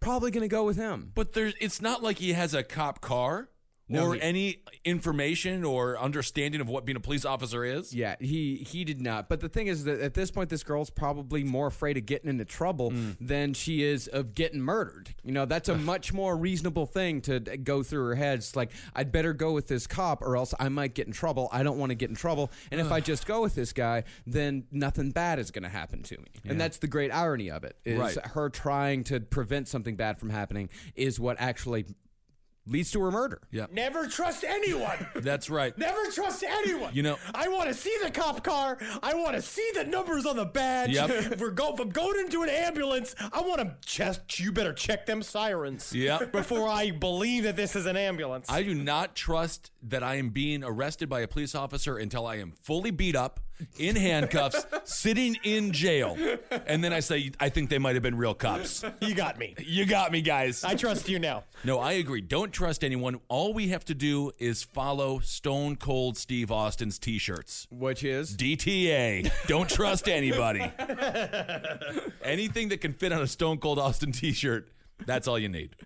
Probably gonna go with him. But there's, it's not like he has a cop car No, or he- any information or understanding of what being a police officer is. Yeah, he he did not. But the thing is that at this point, this girl's probably more afraid of getting into trouble Hmm. than she is of getting murdered. You know, that's a much more reasonable thing to go through her head. It's like I'd better go with this cop, or else I might get in trouble. I don't want to get in trouble, and if I just go with this guy, then nothing bad is going to happen to me. And that's the great irony of it: is Right. her trying to prevent something bad from happening is what actually leads to her murder. Yeah, Never trust anyone. [laughs] that's right. Never trust anyone. You know- I want to see the cop car. I want to see the numbers on the badge. Yep. If [laughs] we're go, if I'm going into an ambulance, I want to just. You better check them sirens. Yep. [laughs] Before I believe that this is an ambulance. I do not trust that I am being arrested by a police officer until I am fully beat up in handcuffs, sitting in jail. And then I say, I think they might have been real cops. You got me. You got me, guys. I trust you now. No, I agree. Don't trust anyone. All we have to do is follow Stone Cold Steve Austin's t shirts. Which is DTA. Don't trust anybody. [laughs] Anything that can fit on a Stone Cold Austin t shirt, that's all you need.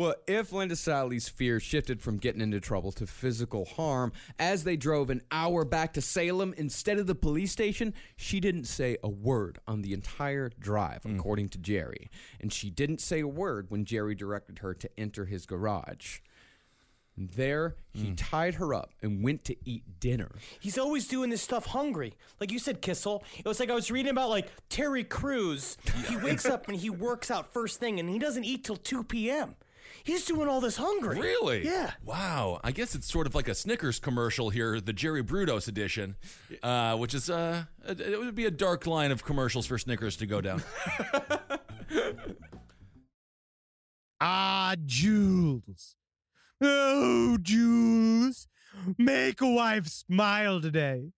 Well, if Linda Salee's fear shifted from getting into trouble to physical harm as they drove an hour back to Salem instead of the police station, she didn't say a word on the entire drive, mm. according to Jerry. And she didn't say a word when Jerry directed her to enter his garage. There, he mm. tied her up and went to eat dinner. He's always doing this stuff hungry. Like you said, Kissel. It was like I was reading about like Terry Crews. He [laughs] wakes up and he works out first thing and he doesn't eat till 2 p.m. He's doing all this hungry. Really? Yeah. Wow. I guess it's sort of like a Snickers commercial here, the Jerry Brudos edition, uh, which is uh, it would be a dark line of commercials for Snickers to go down. [laughs] Ah, Jules. Oh, Jules. Make a wife smile today.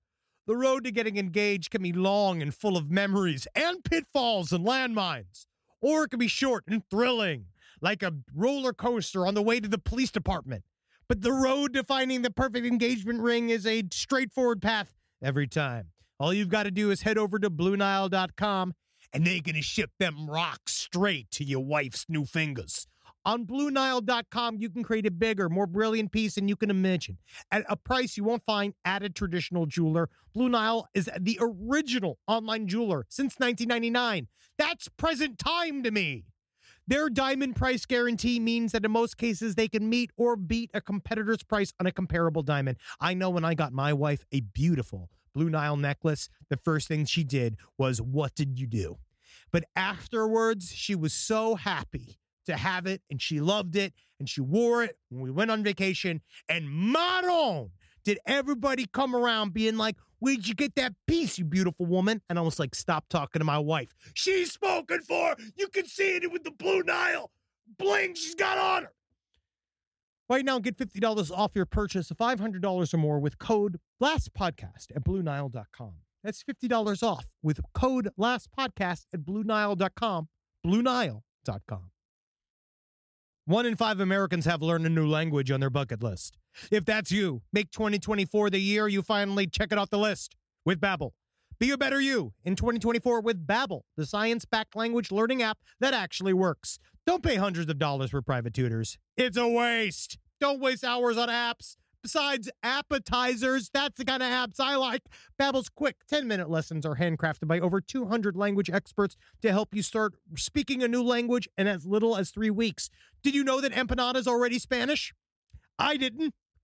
The road to getting engaged can be long and full of memories and pitfalls and landmines, or it can be short and thrilling, like a roller coaster on the way to the police department. But the road to finding the perfect engagement ring is a straightforward path every time. All you've got to do is head over to BlueNile.com and they're going to ship them rocks straight to your wife's new fingers. On BlueNile.com, you can create a bigger, more brilliant piece than you can imagine at a price you won't find at a traditional jeweler. Blue Nile is the original online jeweler since 1999. That's present time to me. Their diamond price guarantee means that in most cases they can meet or beat a competitor's price on a comparable diamond. I know when I got my wife a beautiful Blue Nile necklace, the first thing she did was, What did you do? But afterwards, she was so happy to have it and she loved it and she wore it when we went on vacation. And Maron, did everybody come around being like, Where'd you get that piece, you beautiful woman? And I was like, Stop talking to my wife. She's spoken for. You can see it with the Blue Nile bling she's got on her. Right now, get $50 off your purchase of $500 or more with code LASTPODCAST at BlueNile.com. That's $50 off with code LASTPODCAST at BlueNile.com. BlueNile.com. One in five Americans have learned a new language on their bucket list. If that's you, make 2024 the year you finally check it off the list with Babbel. Be a better you in 2024 with Babbel, the science-backed language learning app that actually works. Don't pay hundreds of dollars for private tutors. It's a waste. Don't waste hours on apps. Besides appetizers, that's the kind of apps I like. Babbel's quick 10-minute lessons are handcrafted by over 200 language experts to help you start speaking a new language in as little as 3 weeks. Did you know that empanada is already Spanish? I didn't.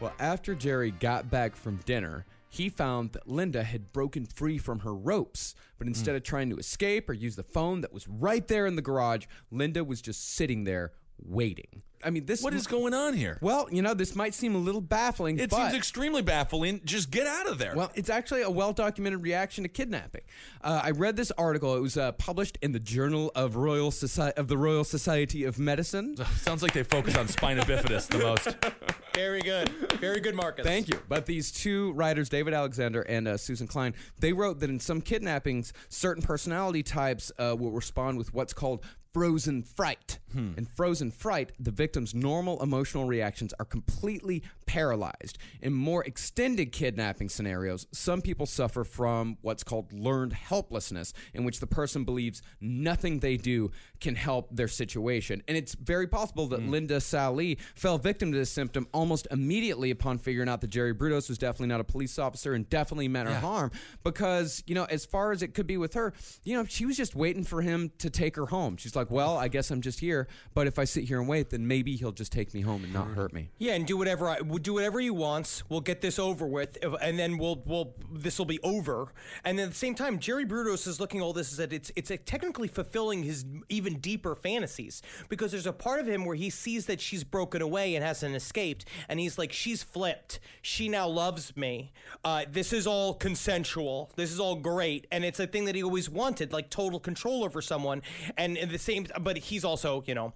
Well, after Jerry got back from dinner, he found that Linda had broken free from her ropes. But instead of trying to escape or use the phone that was right there in the garage, Linda was just sitting there waiting. I mean, this What is going on here? Well, you know, this might seem a little baffling. It but, seems extremely baffling. Just get out of there. Well, it's actually a well documented reaction to kidnapping. Uh, I read this article. It was uh, published in the Journal of Royal Soci- of the Royal Society of Medicine. [laughs] Sounds like they focus on spina bifida the most. [laughs] Very good. Very good, Marcus. Thank you. But these two writers, David Alexander and uh, Susan Klein, they wrote that in some kidnappings, certain personality types uh, will respond with what's called frozen fright. Hmm. In frozen fright, the victim's normal emotional reactions are completely paralyzed. In more extended kidnapping scenarios, some people suffer from what's called learned helplessness, in which the person believes nothing they do can help their situation. And it's very possible that hmm. Linda Salee fell victim to this symptom almost immediately upon figuring out that Jerry Brudos was definitely not a police officer and definitely meant her harm. Because, you know, as far as it could be with her, you know, she was just waiting for him to take her home. She's like, well, I guess I'm just here. But if I sit here and wait, then maybe he'll just take me home and not hurt me. Yeah, and do whatever I do whatever he wants. We'll get this over with, and then we'll we'll this will be over. And then at the same time, Jerry Brudos is looking all this is that it's it's technically fulfilling his even deeper fantasies because there's a part of him where he sees that she's broken away and hasn't escaped, and he's like, she's flipped. She now loves me. Uh, this is all consensual. This is all great, and it's a thing that he always wanted, like total control over someone. And at the same, but he's also you know.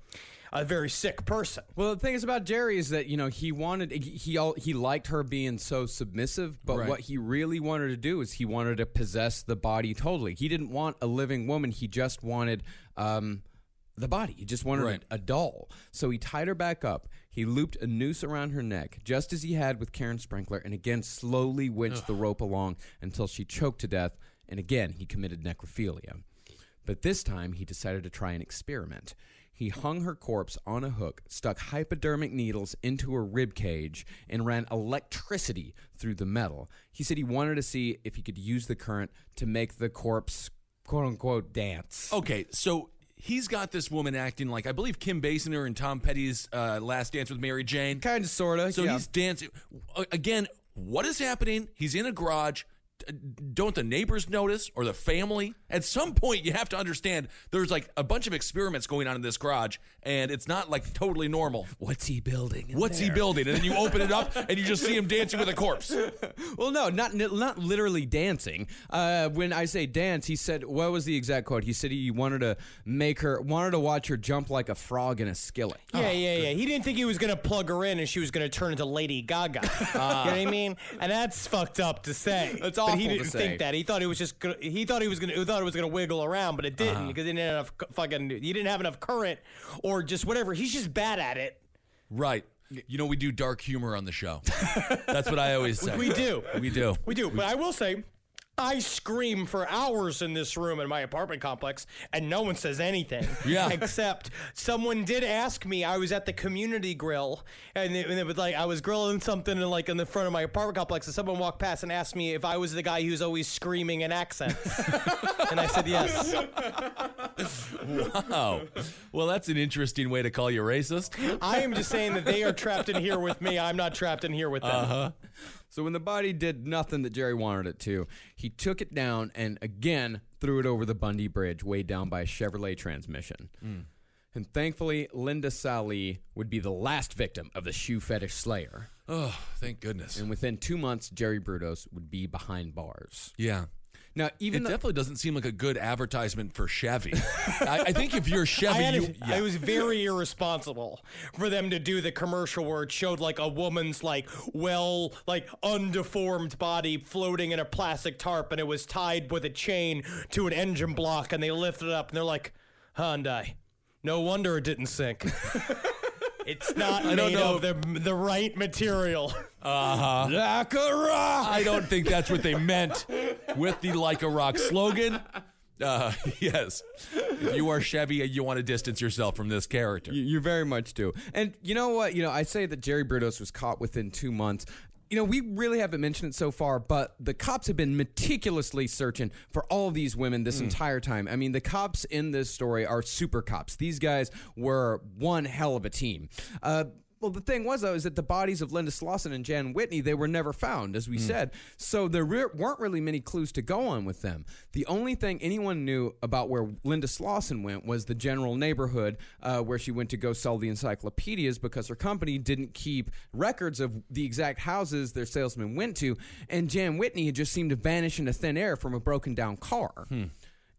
A very sick person. Well, the thing is about Jerry is that you know he wanted he all, he liked her being so submissive, but Right. what he really wanted to do is he wanted to possess the body totally. He didn't want a living woman. He just wanted um, the body. He just wanted Right. a, a doll. So he tied her back up. He looped a noose around her neck, just as he had with Karen Sprinker, and again slowly winched the rope along until she choked to death. And again, he committed necrophilia. But this time, he decided to try an experiment. He hung her corpse on a hook, stuck hypodermic needles into her rib cage, and ran electricity through the metal. He said he wanted to see if he could use the current to make the corpse, quote unquote, dance. Okay, so he's got this woman acting like I believe Kim Basinger in Tom Petty's uh, Last Dance with Mary Jane. Kind of, sort of. So yeah. he's dancing. Again, what is happening? He's in a garage. D- Don't the neighbors notice or the family? At some point, you have to understand there's like a bunch of experiments going on in this garage, and it's not like totally normal. What's he building? in What's he building? And then you open it up, and you just see him dancing with a corpse. [laughs] Well, no, not not literally dancing. Uh, when I say dance, he said, "What was the exact quote?" He said he wanted to make her, wanted to watch her jump like a frog in a skillet. Yeah, yeah, yeah. He didn't think he was gonna plug her in and she was gonna turn into Lady Gaga. you know what I mean? And that's fucked up to say. [laughs] That's But he didn't think that. He thought he was just gonna. He thought he was gonna. He thought it was gonna wiggle around, but it didn't Uh-huh. because he didn't have enough fucking. He didn't have enough current or just whatever. He's just bad at it. Right. You know, we do dark humor on the show. [laughs] That's what I always say. We do. We do. We do. But I will say. I scream for hours in this room in my apartment complex, and no one says anything. Yeah. [laughs] Except someone did ask me. I was at the community grill, and it, and it was like I was grilling something in like in the front of my apartment complex, and someone walked past and asked me if I was the guy who's always screaming in accents, [laughs] and I said yes. Wow. Well, that's an interesting way to call you racist. I am just saying that they are trapped in here with me. I'm not trapped in here with them. Uh-huh. So when the body did nothing that Jerry wanted it to, he took it down and again threw it over the Bundy Bridge, weighed down by a Chevrolet transmission. Mm. And thankfully, Linda Salee would be the last victim of the shoe fetish slayer. Oh, thank goodness. And within two months, Jerry Brudos would be behind bars. Yeah. Now, It even though definitely doesn't seem like a good advertisement for Chevy. I, I think if you're [laughs] Chevy, I, had you, I was very irresponsible for them to do the commercial where it showed like a woman's like well like undeformed body floating in a plastic tarp and it was tied with a chain to an engine block and they lifted it up and they're like Hyundai. No wonder it didn't sink. [laughs] it's not I don't made know. of the the right material. Uh-huh. like a rock. I don't think that's what they meant with the like a rock slogan. Uh, [laughs] yes. If you are Chevy, and you want to distance yourself from this character. You, you very much do. And you know what? You know, I say that Jerry Brudos was caught within two months. You know, we really haven't mentioned it so far, but the cops have been meticulously searching for all of these women this entire time. I mean, the cops in this story are super cops. These guys were one hell of a team. Uh, well, the thing was though is that the bodies of Linda Slawson and Jan Whitney they were never found, as we said. So there re- weren't really many clues to go on with them. The only thing anyone knew about where Linda Slawson went was the general neighborhood uh, where she went to go sell the encyclopedias because her company didn't keep records of the exact houses their salesmen went to, and Jan Whitney had just seemed to vanish into thin air from a broken down car.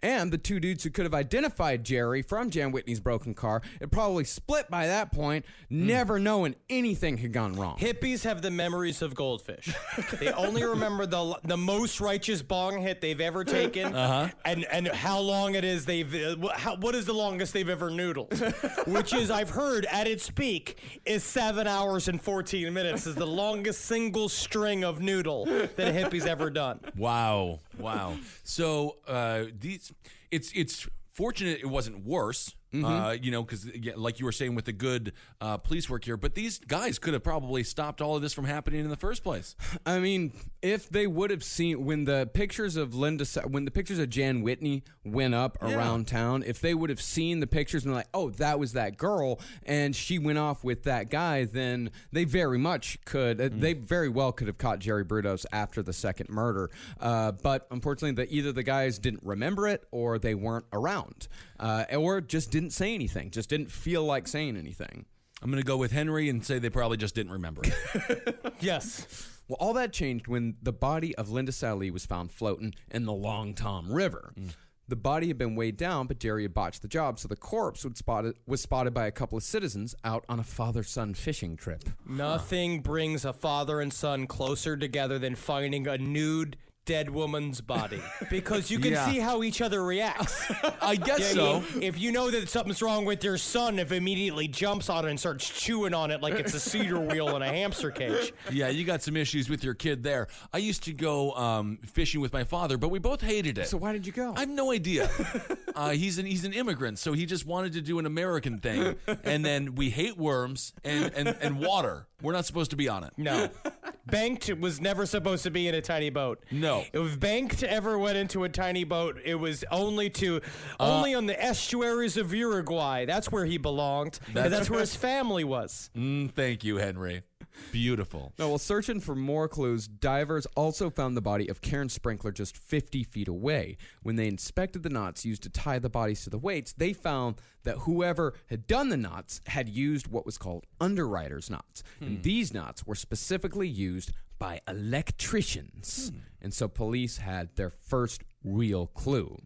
And the two dudes who could have identified Jerry from Jan Whitney's broken car had probably split by that point, never knowing anything had gone wrong. Hippies have the memories of goldfish. [laughs] they only remember the the most righteous bong hit they've ever taken, [laughs] and and how long it is they've uh, wh- how, what is the longest they've ever noodled, [laughs] which is I've heard at its peak is seven hours and fourteen minutes is the longest single string of noodle that a hippie's ever done. Wow, wow. So uh, these, it's it's fortunate it wasn't worse. Uh, you know, because like you were saying with the good uh, police work here, but these guys could have probably stopped all of this from happening in the first place. [sighs] I mean, if they would have seen when the pictures of Linda, when the pictures of Jan Whitney went up around town, if they would have seen the pictures and like, oh, that was that girl, and she went off with that guy, then they very much could, uh, they very well could have caught Jerry Brudos after the second murder. Uh, but unfortunately, the, either the guys didn't remember it or they weren't around, uh, or just didn't say anything, just didn't feel like saying anything. I'm going to go with Henry and say they probably just didn't remember it. [laughs] Yes. Well, all that changed when the body of Linda Salee was found floating in the Long Tom River. Mm. The body had been weighed down, but Jerry had botched the job, so the corpse would spotted, was spotted by a couple of citizens out on a father son fishing trip. Nothing brings a father and son closer together than finding a nude dead woman's body [laughs] because you can Yeah. see how each other reacts. [laughs] I guess Yeah, so. you- if you know that something's wrong with your son, if immediately jumps on it and starts chewing on it like it's a cedar wheel in a hamster cage. Yeah, you got some issues with your kid there. I used to go um, fishing with my father, but we both hated it. So why did you go? I have no idea. [laughs] uh, he's an he's an immigrant, so he just wanted to do an American thing. And then we hate worms and, and, and water. We're not supposed to be on it. No. [laughs] Banked was never supposed to be in a tiny boat. No. If Banked ever went into a tiny boat, it was only to only on the estuaries of Uruguay. That's where he belonged. and That's- that's where his family was. Mm, thank you, Henry. Beautiful. No, while searching for more clues, divers also found the body of Karen Sprinker just 50 feet away. When they inspected the knots used to tie the bodies to the weights, they found that whoever had done the knots had used what was called underwriter's knots. And hmm. these knots were specifically used by electricians. Hmm. And so police had their first real clue.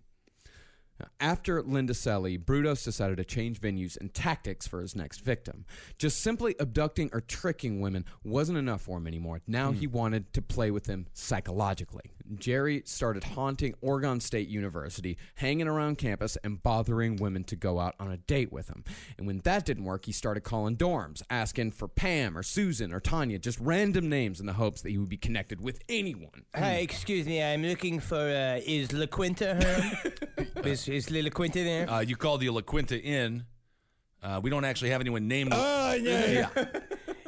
After Linda Salee, Brudos decided to change venues and tactics for his next victim. Just simply abducting or tricking women wasn't enough for him anymore. Now hmm. he wanted to play with them psychologically. Jerry started haunting Oregon State University, hanging around campus, and bothering women to go out on a date with him. And when that didn't work, he started calling dorms, asking for Pam or Susan or Tanya, just random names in the hopes that he would be connected with anyone. Hi, excuse me. I'm looking for. Uh, is La Quinta home? [laughs] is is Lila Quinta there? Uh, you called the La Quinta Inn. Uh, we don't actually have anyone named. Oh no! Yeah. [laughs]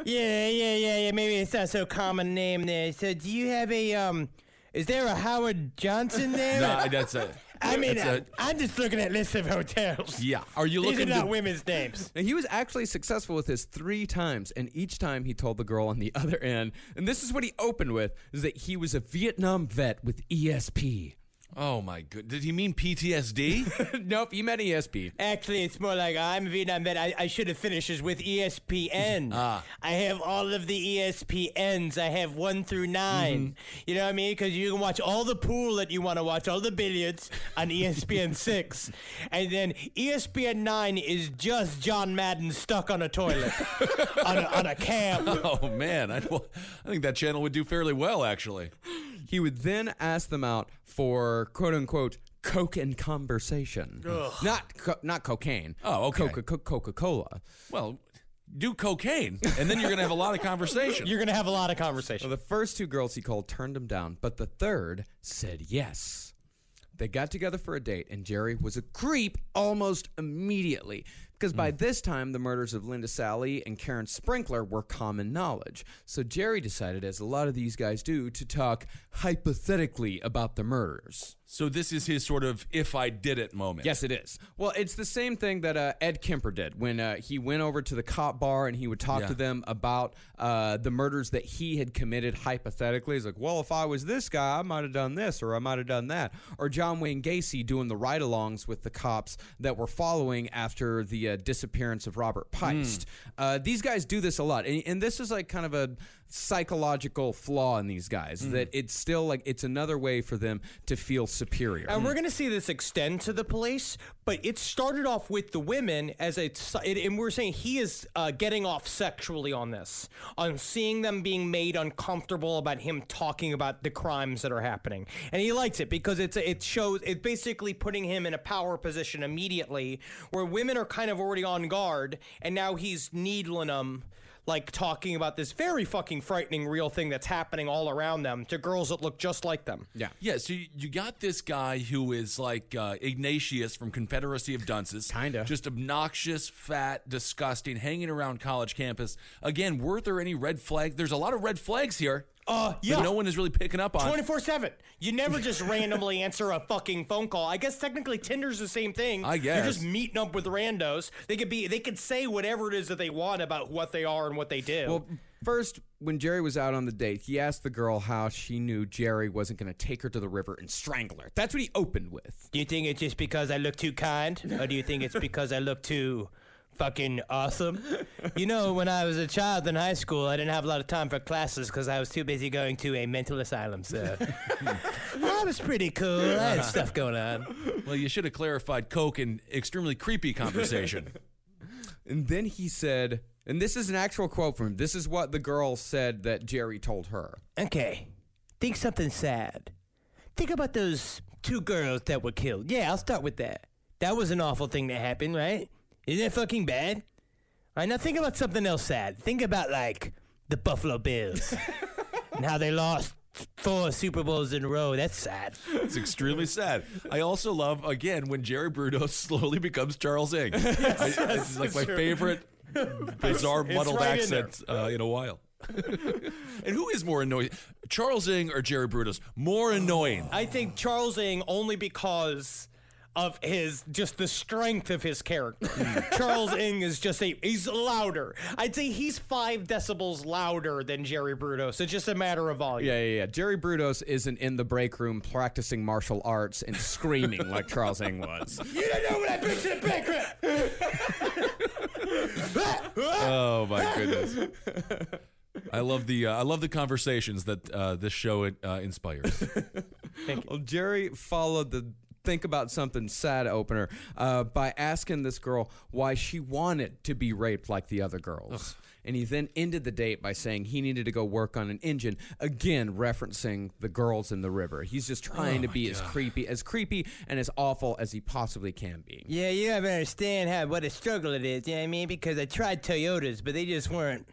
yeah, yeah, yeah, yeah. Maybe it's not so common name there. So, do you have a um? Is there a Howard Johnson [laughs] there? no, that's a. [laughs] I mean, that's I, I'm just looking at lists of hotels. Yeah. Are you looking? These are looking not to? women's names. [laughs] Now, he was actually successful with this three times, and each time he told the girl on the other end, and this is what he opened with, is that he was a Vietnam vet with ESP. Oh my good. Did he mean PTSD? [laughs] nope, he meant ESP. Actually, it's more like I'm a Vietnam vet. I, I should have finished this with ESPN. [laughs] Ah. I have all of the ESPNs. I have one through 9 You know what I mean? Because you can watch all the pool that you want to watch, all the billiards on ESPN [laughs] 6. And then ESPN 9 is just John Madden stuck on a toilet on, a, on a cam. oh man, I, well, I think that channel would do fairly well actually. He would then ask them out for quote unquote coke and conversation. Not co- not cocaine. Oh, okay. Coca Coca Cola. Well, do cocaine, and then you're gonna have a lot of conversation. [laughs] You're going to have a lot of conversation. Well, the first two girls he called turned him down, but the third said yes. They got together for a date, and Jerry was a creep almost immediately. Because by this time, the murders of Linda Salee and Karen Sprinker were common knowledge. So Jerry decided, as a lot of these guys do, to talk hypothetically about the murders. so this is his sort of "if I did it" moment. Yes, it is. Well, it's the same thing that uh, Ed Kemper did when uh, he went over to the cop bar and he would talk Yeah. to them about uh, the murders that he had committed hypothetically. He's like, well, if I was this guy, I might have done this or I might have done that. Or John Wayne Gacy doing the ride alongs with the cops that were following after the uh, disappearance of Robert Piest. Uh, these guys do this a lot. And, and this is like kind of a psychological flaw in these guys that it's still like it's another way for them to feel superior. And we're going to see this extend to the police, but it started off with the women as a, it, and we're saying he is uh, getting off sexually on this, on seeing them being made uncomfortable about him talking about the crimes that are happening, and he likes it because it's it shows it basically putting him in a power position immediately, where women are kind of already on guard, and now he's needling them like talking about this very fucking frightening real thing that's happening all around them to girls that look just like them. yeah. Yeah, so you, you got this guy who is like uh, Ignatius from Confederacy of Dunces. [laughs] Kinda. Just obnoxious, fat, disgusting, hanging around college campus. Again, were there any red flags? There's a lot of red flags here. Uh, that yeah. no one is really picking up on. 24 7. You never just [laughs] randomly answer a fucking phone call. I guess technically Tinder's the same thing. I guess. You're just meeting up with randos. They could be, they could say whatever it is that they want about what they are and what they do. Well, first, when Jerry was out on the date, he asked the girl how she knew Jerry wasn't going to take her to the river and strangle her. That's what he opened with. do you think it's just because I look too kind? Or do you think it's because I look too fucking awesome? You know, when I was a child in high school, I didn't have a lot of time for classes because I was too busy going to a mental asylum. So [laughs] I was pretty cool. I had stuff going on. Well, you should have clarified Coke and extremely creepy conversation. [laughs] And then he said, and this is an actual quote from him. This is what the girl said that Jerry told her. Okay, think something sad. Think about those two girls that were killed. Yeah, I'll start with that. That was an awful thing that happened, right? Isn't that fucking bad? All right, now think about something else sad. Think about, like, the Buffalo Bills [laughs] and how they lost four Super Bowls in a row. That's sad. It's extremely sad. I also love again when Jerry Brudos [laughs] slowly becomes Charles Ng. I- it's like my favorite [laughs] bizarre muddled right in accent uh, in a while. and who is more annoying, Charles Ng or Jerry Brudos? More annoying. I think Charles Ng only because of his just the strength of his character. Charles Ng is just a he's louder. I'd say he's five decibels louder than Jerry Brudos. So it's just a matter of volume. Yeah, yeah, yeah. Jerry Brudos isn't in the break room practicing martial arts and screaming like Charles Ng was. [laughs] You don't know what I bring to the banquet. Oh my goodness. I love the uh, I love the conversations that uh, this show uh, inspires. Thank you. Well, Jerry followed the think about something sad opener uh, by asking this girl why she wanted to be raped like the other girls. And he then ended the date by saying he needed to go work on an engine, again referencing the girls in the river. He's just trying to be as creepy, as creepy and as awful as he possibly can be. Yeah, you have to understand how what a struggle it is. You know what I mean? Because I tried Toyotas, but they just weren't.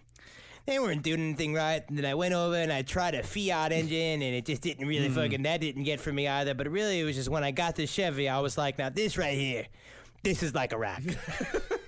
They weren't doing anything right. And then I went over and I tried a Fiat engine, and it just didn't really mm. fucking. That didn't get for me either. But really, it was just when I got the Chevy, I was like, now this right here, this is like a rock. [laughs]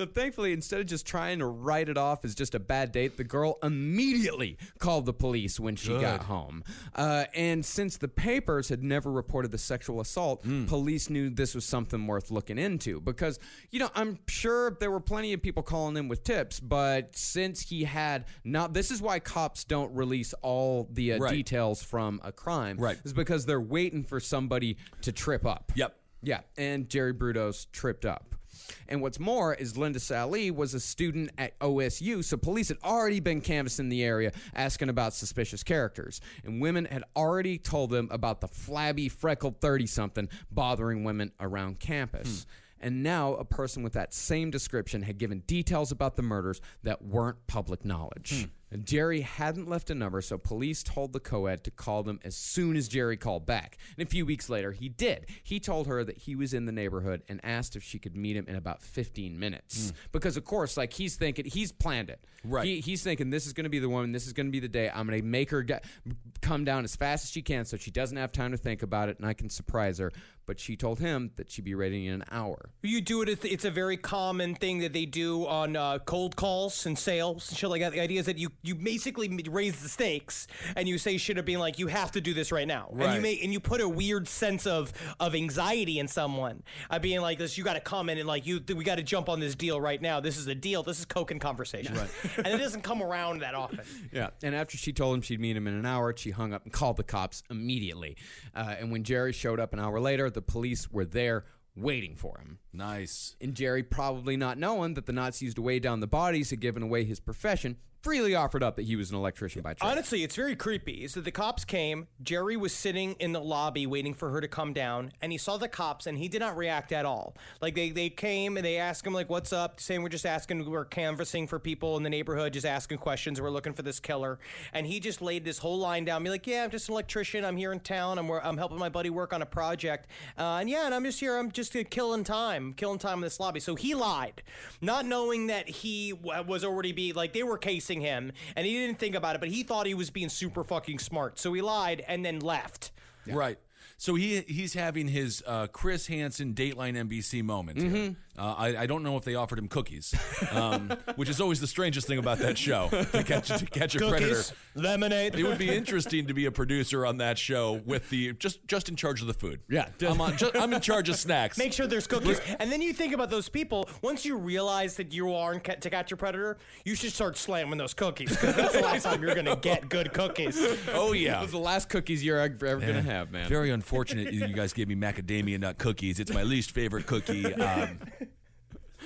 So thankfully, instead of just trying to write it off as just a bad date, the girl immediately called the police when she got home. Uh, and since the papers had never reported the sexual assault, police knew this was something worth looking into. Because, you know, I'm sure there were plenty of people calling in with tips, but since he had not, this is why cops don't release all the uh, Right. details from a crime. Right. Is because they're waiting for somebody to trip up. Yep. Yeah, and Jerry Brudos tripped up. And what's more is Linda Salee was a student at OSU, so police had already been canvassing the area asking about suspicious characters. And women had already told them about the flabby, freckled 30 something bothering women around campus. Hmm. And now a person with that same description had given details about the murders that weren't public knowledge. And Jerry hadn't left a number, so police told the co-ed to call them as soon as Jerry called back. And a few weeks later, he did. He told her that he was in the neighborhood and asked if she could meet him in about 15 minutes. Hmm. Because of course, like he's thinking, he's planned it. Right. He, he's thinking this is going to be the woman. This is going to be the day. I'm going to make her get, come down as fast as she can, so she doesn't have time to think about it, and I can surprise her. But she told him that she'd be ready in an hour. You do it. It's, a very common thing that they do on uh, cold calls and sales and shit like that. The idea is that you you basically raise the stakes and you say shit of being like you have to do this right now, and you Right. make and you put a weird sense of of anxiety in someone. Uh, being like this, you got to come in and like you we got to jump on this deal right now. This is a deal. This is coke and conversation, right. [laughs] and it doesn't come around that often. Yeah. And after she told him she'd meet him in an hour, she hung up and called the cops immediately. Uh, and when Jerry showed up an hour later, the police were there waiting for him. Nice. And Jerry, probably not knowing that the Nazis to weigh down the bodies had given away his profession, freely offered up that he was an electrician by trade. Honestly, it's very creepy. Is that the cops came? Jerry was sitting in the lobby waiting for her to come down, and he saw the cops, and he did not react at all. Like they, they came and they asked him like, "What's up?" Saying we're just asking, we're canvassing for people in the neighborhood, just asking questions. We're looking for this killer, and he just laid this whole line down, be like, "Yeah, I'm just an electrician. I'm here in town. I'm I'm helping my buddy work on a project, uh, and yeah, and I'm just here. I'm just uh, killing time, killing time in this lobby." So he lied, not knowing that he was already be like they were casing him, and he didn't think about it, but he thought he was being super fucking smart. So he lied and then left. Right. So he he's having his uh, Chris Hansen Dateline NBC moment. Mm-hmm. Uh, I, I don't know if they offered him cookies, um, [laughs] which is always the strangest thing about that show. To catch to catch a predator. Cookies, lemonade. It would be [laughs] interesting to be a producer on that show with the just just in charge of the food. Yeah. I'm on. Just, I'm in charge of snacks. Make sure there's cookies. And then you think about those people. Once you realize that you are in ca- to catch a predator, you should start slamming those cookies because that's the last time you're going to get good cookies. oh yeah. Those are the last cookies you're ever, ever gonna have, man. Very unfortunate you guys gave me macadamia nut cookies. It's my least favorite cookie. Um,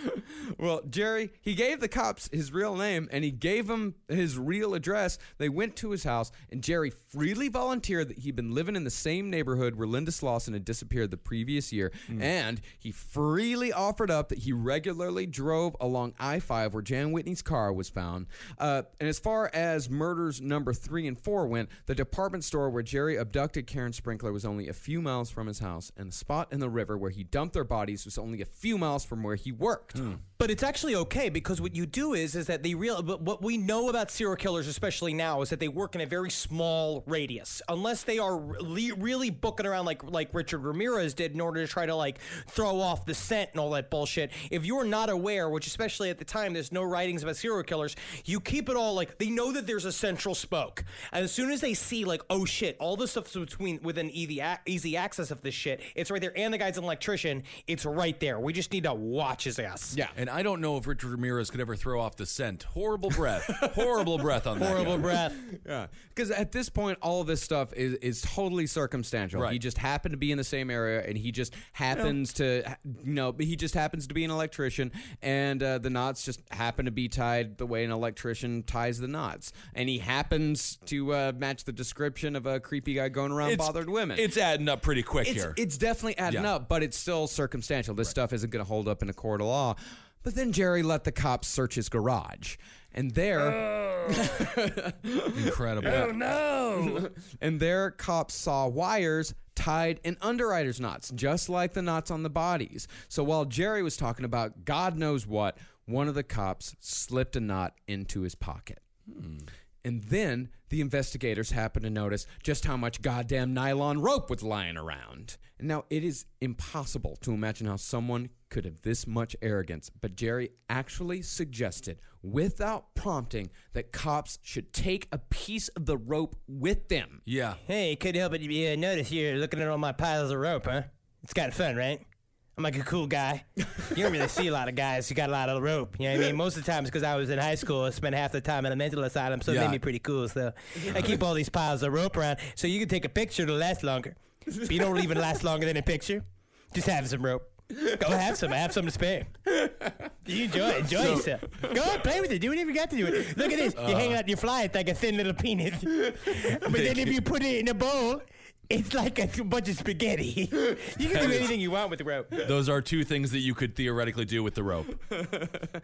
[laughs] Well, Jerry, he gave the cops his real name and he gave them his real address. They went to his house, and Jerry freely volunteered that he'd been living in the same neighborhood where Linda Slawson had disappeared the previous year. And he freely offered up that he regularly drove along I 5 where Jan Whitney's car was found. Uh, and as far as murders number three and four went, the department store where Jerry abducted Karen Sprinker was only a few miles from his house, and the spot in the river where he dumped their bodies was only a few miles from where he worked. Hmm. But it's actually okay because what you do is is that they real. But what we know about serial killers, especially now, is that they work in a very small radius. Unless they are really, really booking around like like Richard Ramirez did in order to try to like throw off the scent and all that bullshit. If you're not aware, which especially at the time, there's no writings about serial killers. You keep it all like they know that there's a central spoke, and as soon as they see like oh shit, all this stuff's between within easy easy access of this shit, it's right there. And the guy's an electrician, it's right there. We just need to watch his ass. Yeah. and I don't know if Richard Ramirez could ever throw off the scent. Horrible breath. [laughs] Horrible breath on that. Horrible guy. breath. Yeah, because at this point, all of this stuff is is totally circumstantial. Right. He just happened to be in the same area, and he just happens to, you know, he just happens to be an electrician, and uh, the knots just happen to be tied the way an electrician ties the knots, and he happens to uh, match the description of a creepy guy going around It's- bothered women. It's adding up pretty quick it's, here. it's definitely adding Yeah. up, but it's still circumstantial. This stuff isn't going to hold up in a court of law. But then Jerry let the cops search his garage, and there. Oh. [laughs] Incredible. Oh, no. [laughs] and there cops saw wires tied in underwriters knots just like the knots on the bodies so while jerry was talking about god knows what one of the cops slipped a knot into his pocket hmm. and then the investigators happened to notice just how much goddamn nylon rope was lying around. And now it is impossible to imagine how someone could have this much arrogance, but Jerry actually suggested, without prompting, that cops should take a piece of the rope with them. Yeah. Hey, couldn't help but uh, notice you're looking at all my piles of rope, huh? It's kind of fun, right? I'm like a cool guy. You don't really see a lot of guys who got a lot of rope. You know what I mean? Most of the times, because I was in high school, I spent half the time in a mental asylum, so it Yeah. made me pretty cool. So I keep all these piles of rope around so you can take a picture to last longer. But you don't even last longer than a picture. Just have some rope. Go have some. I have some to spare. You enjoy it. Enjoy yourself. Go on, play with it. Do whatever you got to do. It. Look at this. You're hanging out your fly. It's like a thin little penis. [laughs] But then if you put it in a bowl, it's like a bunch of spaghetti. [laughs] You can do anything you want with the rope. Those are two things that you could theoretically do with the rope.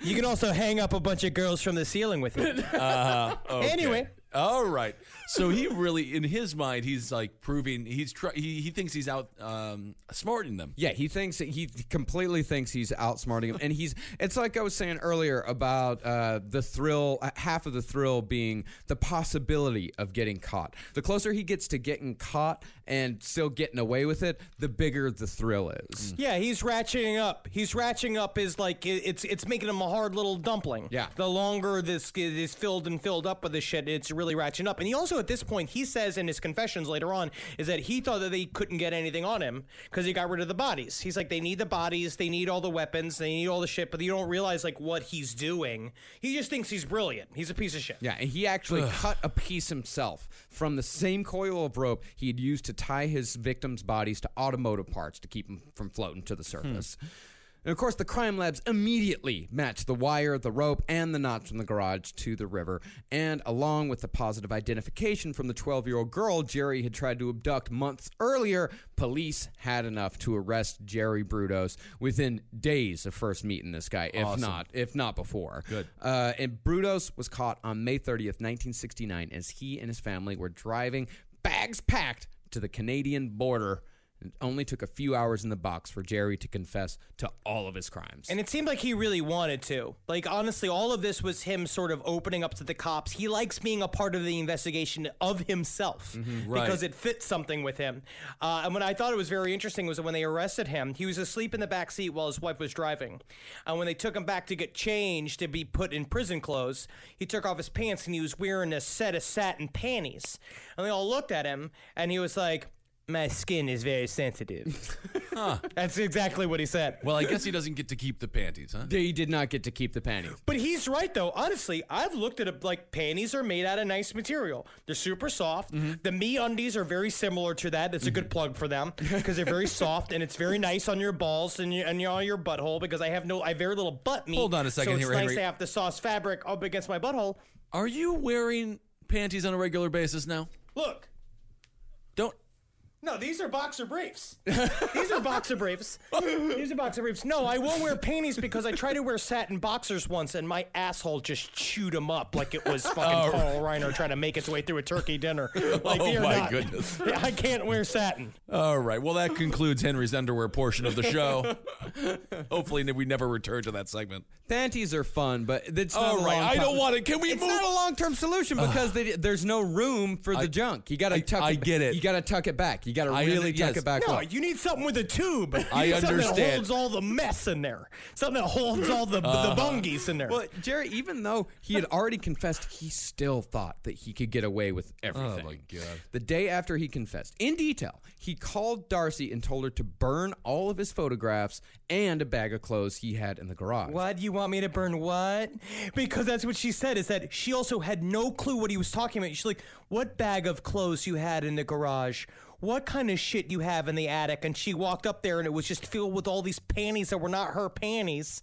You can also hang up a bunch of girls from the ceiling with it. [laughs] Uh. Anyway. All right. So he really, in his mind, he's like proving he's try, he he thinks he's out um, smarting them. Yeah, he thinks he completely thinks he's outsmarting him, and he's. It's like I was saying earlier about uh, the thrill. uh, Half of the thrill being the possibility of getting caught. The closer he gets to getting caught and still getting away with it, the bigger the thrill is. Yeah, he's ratcheting up. He's ratcheting up is like it's it's making him a hard little dumpling. Yeah. The longer this is filled and filled up with this shit, it's really ratcheting up. And he also, at this point, he says in his confessions later on, is that he thought that they couldn't get anything on him because he got rid of the bodies. He's like, they need the bodies, they need all the weapons, they need all the shit, but you don't realize like what he's doing. He just thinks he's brilliant. He's a piece of shit. Yeah, and he actually cut a piece himself from the same coil of rope he had used to tie his victims' bodies to automotive parts to keep them from floating to the surface. Hmm. And of course, the crime labs immediately matched the wire, the rope, and the knots from the garage to the river. And along with the positive identification from the 12 year old girl Jerry had tried to abduct months earlier, police had enough to arrest Jerry Brudos within days of first meeting this guy, if not if not before. Good. Uh, and Brudos was caught on May 30th, 1969, as he and his family were driving, bags packed, to the Canadian border. It only took a few hours in the box for Jerry to confess to all of his crimes. And it seemed like he really wanted to. Like, honestly, all of this was him sort of opening up to the cops. He likes being a part of the investigation of himself Right. because it fits something with him. Uh, and what I thought it was very interesting was that when they arrested him, he was asleep in the back seat while his wife was driving. And when they took him back to get changed to be put in prison clothes, he took off his pants and he was wearing a set of satin panties. And they all looked at him and he was like, my skin is very sensitive. [laughs] Huh. That's exactly what he said. Well, I guess he doesn't get to keep the panties, huh? They did not get to keep the panties. But he's right though. Honestly, I've looked at it like panties are made out of nice material. They're super soft. Mm-hmm. The me undies are very similar to that. That's a good mm-hmm. plug for them because they're very soft and it's very nice on your balls and your, and your, on your butthole because I have no, I have very little butt meat. Hold on a second so here, it's nice Henry. to have the sauce fabric up against my butthole. Are you wearing panties on a regular basis now? Look. Don't. No, these are boxer briefs. [laughs] these are boxer briefs. These are boxer briefs. No, I won't wear panties because I tried to wear satin boxers once and my asshole just chewed them up like it was fucking oh, Carl Reiner trying to make its way through a turkey dinner. [laughs] Like, Oh, my not- goodness. I can't wear satin. All right. Well, that concludes Henry's underwear portion of the show. [laughs] Hopefully, we never return to that segment. Panties are fun, but it's not All a long I time- don't want it. Can we It's move? not a long-term solution because [sighs] they, there's no room for the I- junk. You got to tuck. I it, get it. You got to tuck it back. You got to really under- tuck yes. it back. No, well. you need something with a tube. You I need [laughs] something that understand. holds all the mess in there. Something that holds all the, the uh-huh. bungies in there. Well, Jerry, even though he had already confessed, he still thought that he could get away with everything. Oh, my God. The day after he confessed, in detail, he called Darcy and told her to burn all of his photographs and a bag of clothes he had in the garage. What do you want me to burn? What? Because that's what she said. Is that she also had no clue what he was talking about. She's like, "What bag of clothes you had in the garage? What kind of shit you have in the attic?" And she walked up there, and it was just filled with all these panties that were not her panties.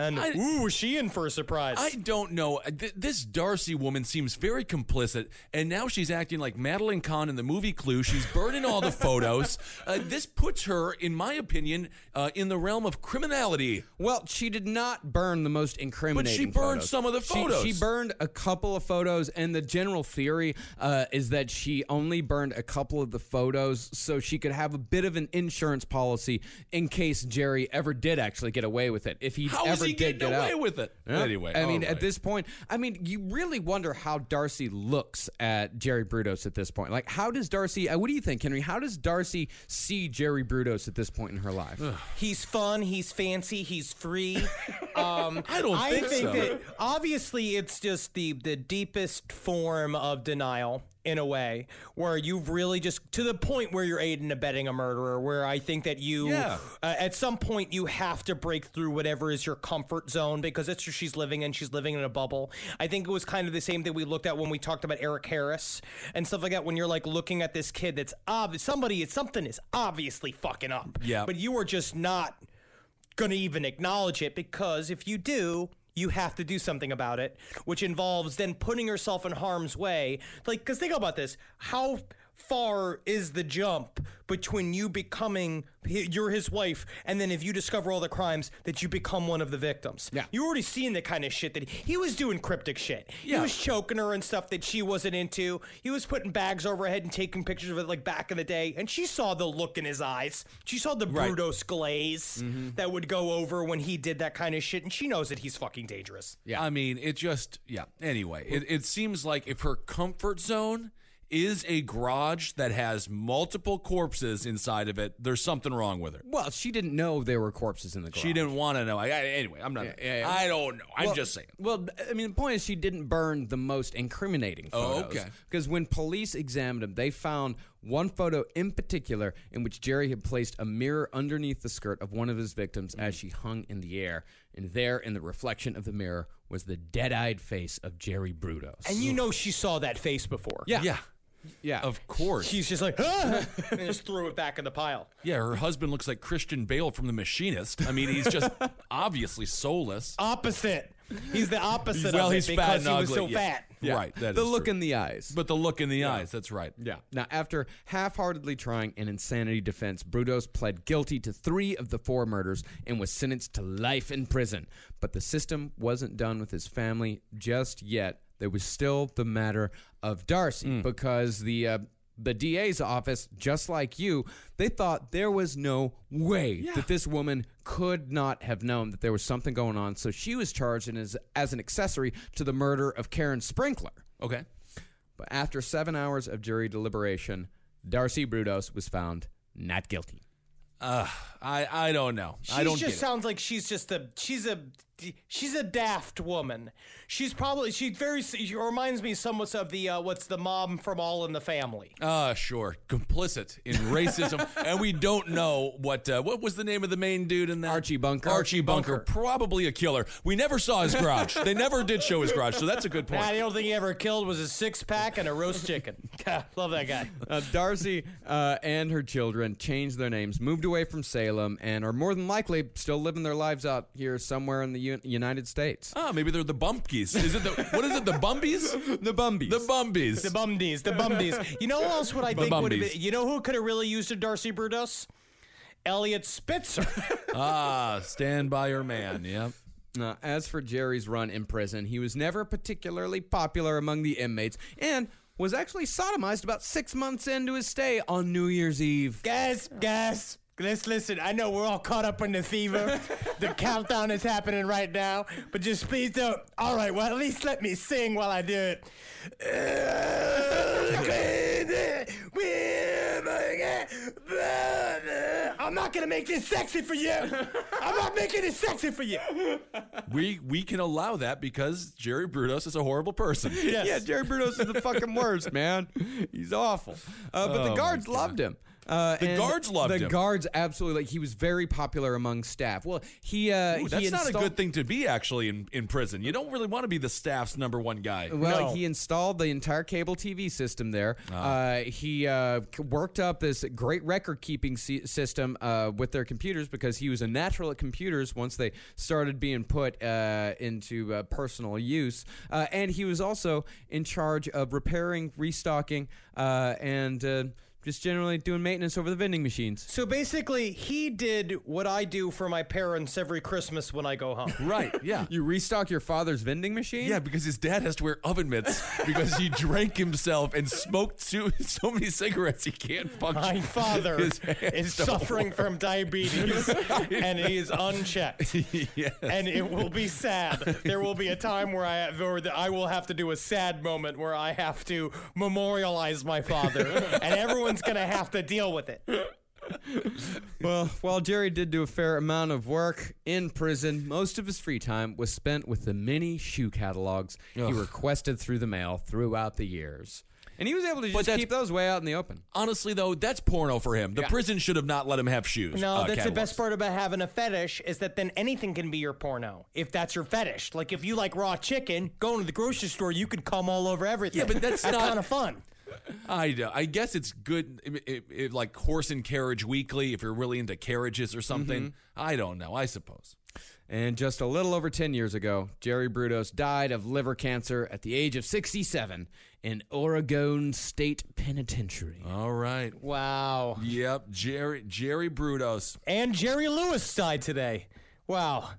And I- ooh, was she in for a surprise? I don't know. Th- This Darcy woman seems very complicit, and now she's acting like Madeline Kahn in the movie Clue. She's burning all the photos. [laughs] Uh, this puts her, in my opinion, uh, in the realm of criminality. Well, she did not burn the most incriminating. But she burned photos. some of the photos. She, burned a couple of photos, and the general theory uh, is that she only burned a couple of the photos so she could have a bit of an insurance policy in case Jerry ever did actually get away with it. If he is ever he did get away out. with it? Yeah. Anyway, I mean, all at this point, I mean, you really wonder how Darcy looks at Jerry Brudos at this point. Like, how does Darcy? Uh, what do you think, Henry? How does Darcy see Jerry Brudos at this point in her life? He's fun. He's fancy. He's free. [laughs] Um, I don't I think think so. that obviously it's just the the deepest form of denial in a way where you've really just to the point where you're aiding and abetting a murderer where i think that you Yeah. uh, at some point you have to break through whatever is your comfort zone because that's where she's living in she's living in a bubble i think it was kind of the same thing we looked at when we talked about eric harris and stuff like that when you're like looking at this kid that's obvious somebody something is obviously fucking up Yeah. but you are just not to even acknowledge it because if you do, you have to do something about it, which involves then putting yourself in harm's way. Like, because think about this how far is the jump between you becoming you're his wife and then if you discover all the crimes that you become one of the victims Yeah. you already seen the kind of shit that he, he was doing cryptic shit yeah. he was choking her and stuff that she wasn't into he was putting bags over her head and taking pictures of it like back in the day and she saw the look in his eyes she saw the Right. Brudos glaze mm-hmm. that would go over when he did that kind of shit and she knows that he's fucking dangerous Yeah. I mean, it just, yeah. Anyway, it, it seems like if her comfort zone is a garage that has multiple corpses inside of it, there's something wrong with her. Well, she didn't know there were corpses in the garage. She didn't want to know. I, I- anyway, I'm not. yeah, yeah. I don't know. I'm Well- just saying. Well, I mean, the point is she didn't burn the most incriminating oh, photos. Oh, okay. Because when police examined him, they found one photo in particular in which Jerry had placed a mirror underneath the skirt of one of his victims as she hung in the air. And there, in the reflection of the mirror, was the dead-eyed face of Jerry Brudos. And you know she saw that face before. yeah, Yeah, yeah. of course. She's just like, ah! [laughs] and just threw it back in the pile. yeah, her husband looks like Christian Bale from The Machinist. I mean, he's just [laughs] obviously soulless. Opposite. He's the opposite well, of it he's because fat and he was ugly. so yeah. fat. Yeah. Right. That the is look true. in the eyes. But the look in the eyes. That's right. Yeah. Now, after half heartedly trying an insanity defense, Brudos pled guilty to three of the four murders and was sentenced to life in prison. But the system wasn't done with his family just yet. There was still the matter of Darcy because the. Uh, the DA's office, just like you, they thought there was no way that this woman could not have known that there was something going on. So she was charged as, as an accessory to the murder of Karen Sprinker. Okay. But after seven hours of jury deliberation, Darcy Brudos was found not guilty. Uh, I I don't know. She I don't just get it. sounds like she's just a she's a she's a daft woman. She's probably she very she reminds me somewhat of the uh, what's the mom from All in the Family. Uh, sure. Complicit in racism, [laughs] and we don't know what uh, what was the name of the main dude in that. Archie Bunker. Archie Bunker, probably a killer. We never saw his garage. they never did show his garage, so that's a good point. Nah, the only thing he ever killed was a six pack and a roast chicken. [laughs] Love that guy. Uh, Darcy uh, and her children changed their names, moved away from Salem, and are more than likely still living their lives out here somewhere in the U- United States. Ah, maybe they're the Bumpkies. Is it the what is it? The Bumbies? [laughs] The Bumbies. The Bumbies. The Bumdies, the Bumdies. You know who else would I think would have been? You know who could have really used a Darcy Brudos? Eliot Spitzer. [laughs] ah, stand by your man. Yep. Uh, as for Jerry's run in prison, he was never particularly popular among the inmates and was actually sodomized about six months into his stay on New Year's Eve. guys, guys. Let's listen. I know we're all caught up in the fever. the [laughs] countdown is happening right now, but just please don't. All right, well, at least let me sing while I do it. I'm not gonna make this sexy for you. I'm not making it sexy for you. We we can allow that because Jerry Brudos is a horrible person. Yes. Yeah, Jerry Brudos is the fucking worst, man. He's awful. Uh, but Oh, the guards loved him. Uh, The and guards loved him. the him. guards absolutely. Like he was very popular among staff. Well, he uh, Ooh, he that's not a good thing to be actually in, in prison. You don't really want to be the staff's number one guy. Well, No. he installed the entire cable TV system there. Uh, he uh, worked up this great record keeping si- system uh, with their computers because he was a natural at computers once they started being put uh, into uh, personal use. Uh, and he was also in charge of repairing, restocking, uh, and uh, just generally doing maintenance over the vending machines. So basically, he did what I do for my parents every Christmas when I go home. [laughs] Right? Yeah. [laughs] You restock your father's vending machine? Yeah, because his dad has to wear oven mitts [laughs] because he drank himself and smoked so, so many cigarettes he can't function. My father is don't suffering from diabetes and he is unchecked. Yes. And it will be sad. There will be a time where I where I will have to do a sad moment where I have to memorialize my father, and everyone's gonna have to deal with it. [laughs] Well, while Jerry did do a fair amount of work in prison, most of his free time was spent with the many shoe catalogs he requested through the mail throughout the years. And he was able to just keep those way out in the open. Honestly, though, that's porno for him. The Yeah. prison should have not let him have shoes. No, uh, that's the best part about having a fetish is that then anything can be your porno if that's your fetish. Like if you like raw chicken, going to the grocery store, you could come all over everything. Yeah, but that's not- kind of fun. I, uh, I guess it's good, i- i- i- like Horse and Carriage Weekly, if you're really into carriages or something. Mm-hmm. I don't know. I suppose. And just a little over 10 years ago, Jerry Brudos died of liver cancer at the age of 67 in Oregon State Penitentiary. All right. Wow. Yep. Jerry Jerry Brudos. And Jerry Lewis died today. Wow.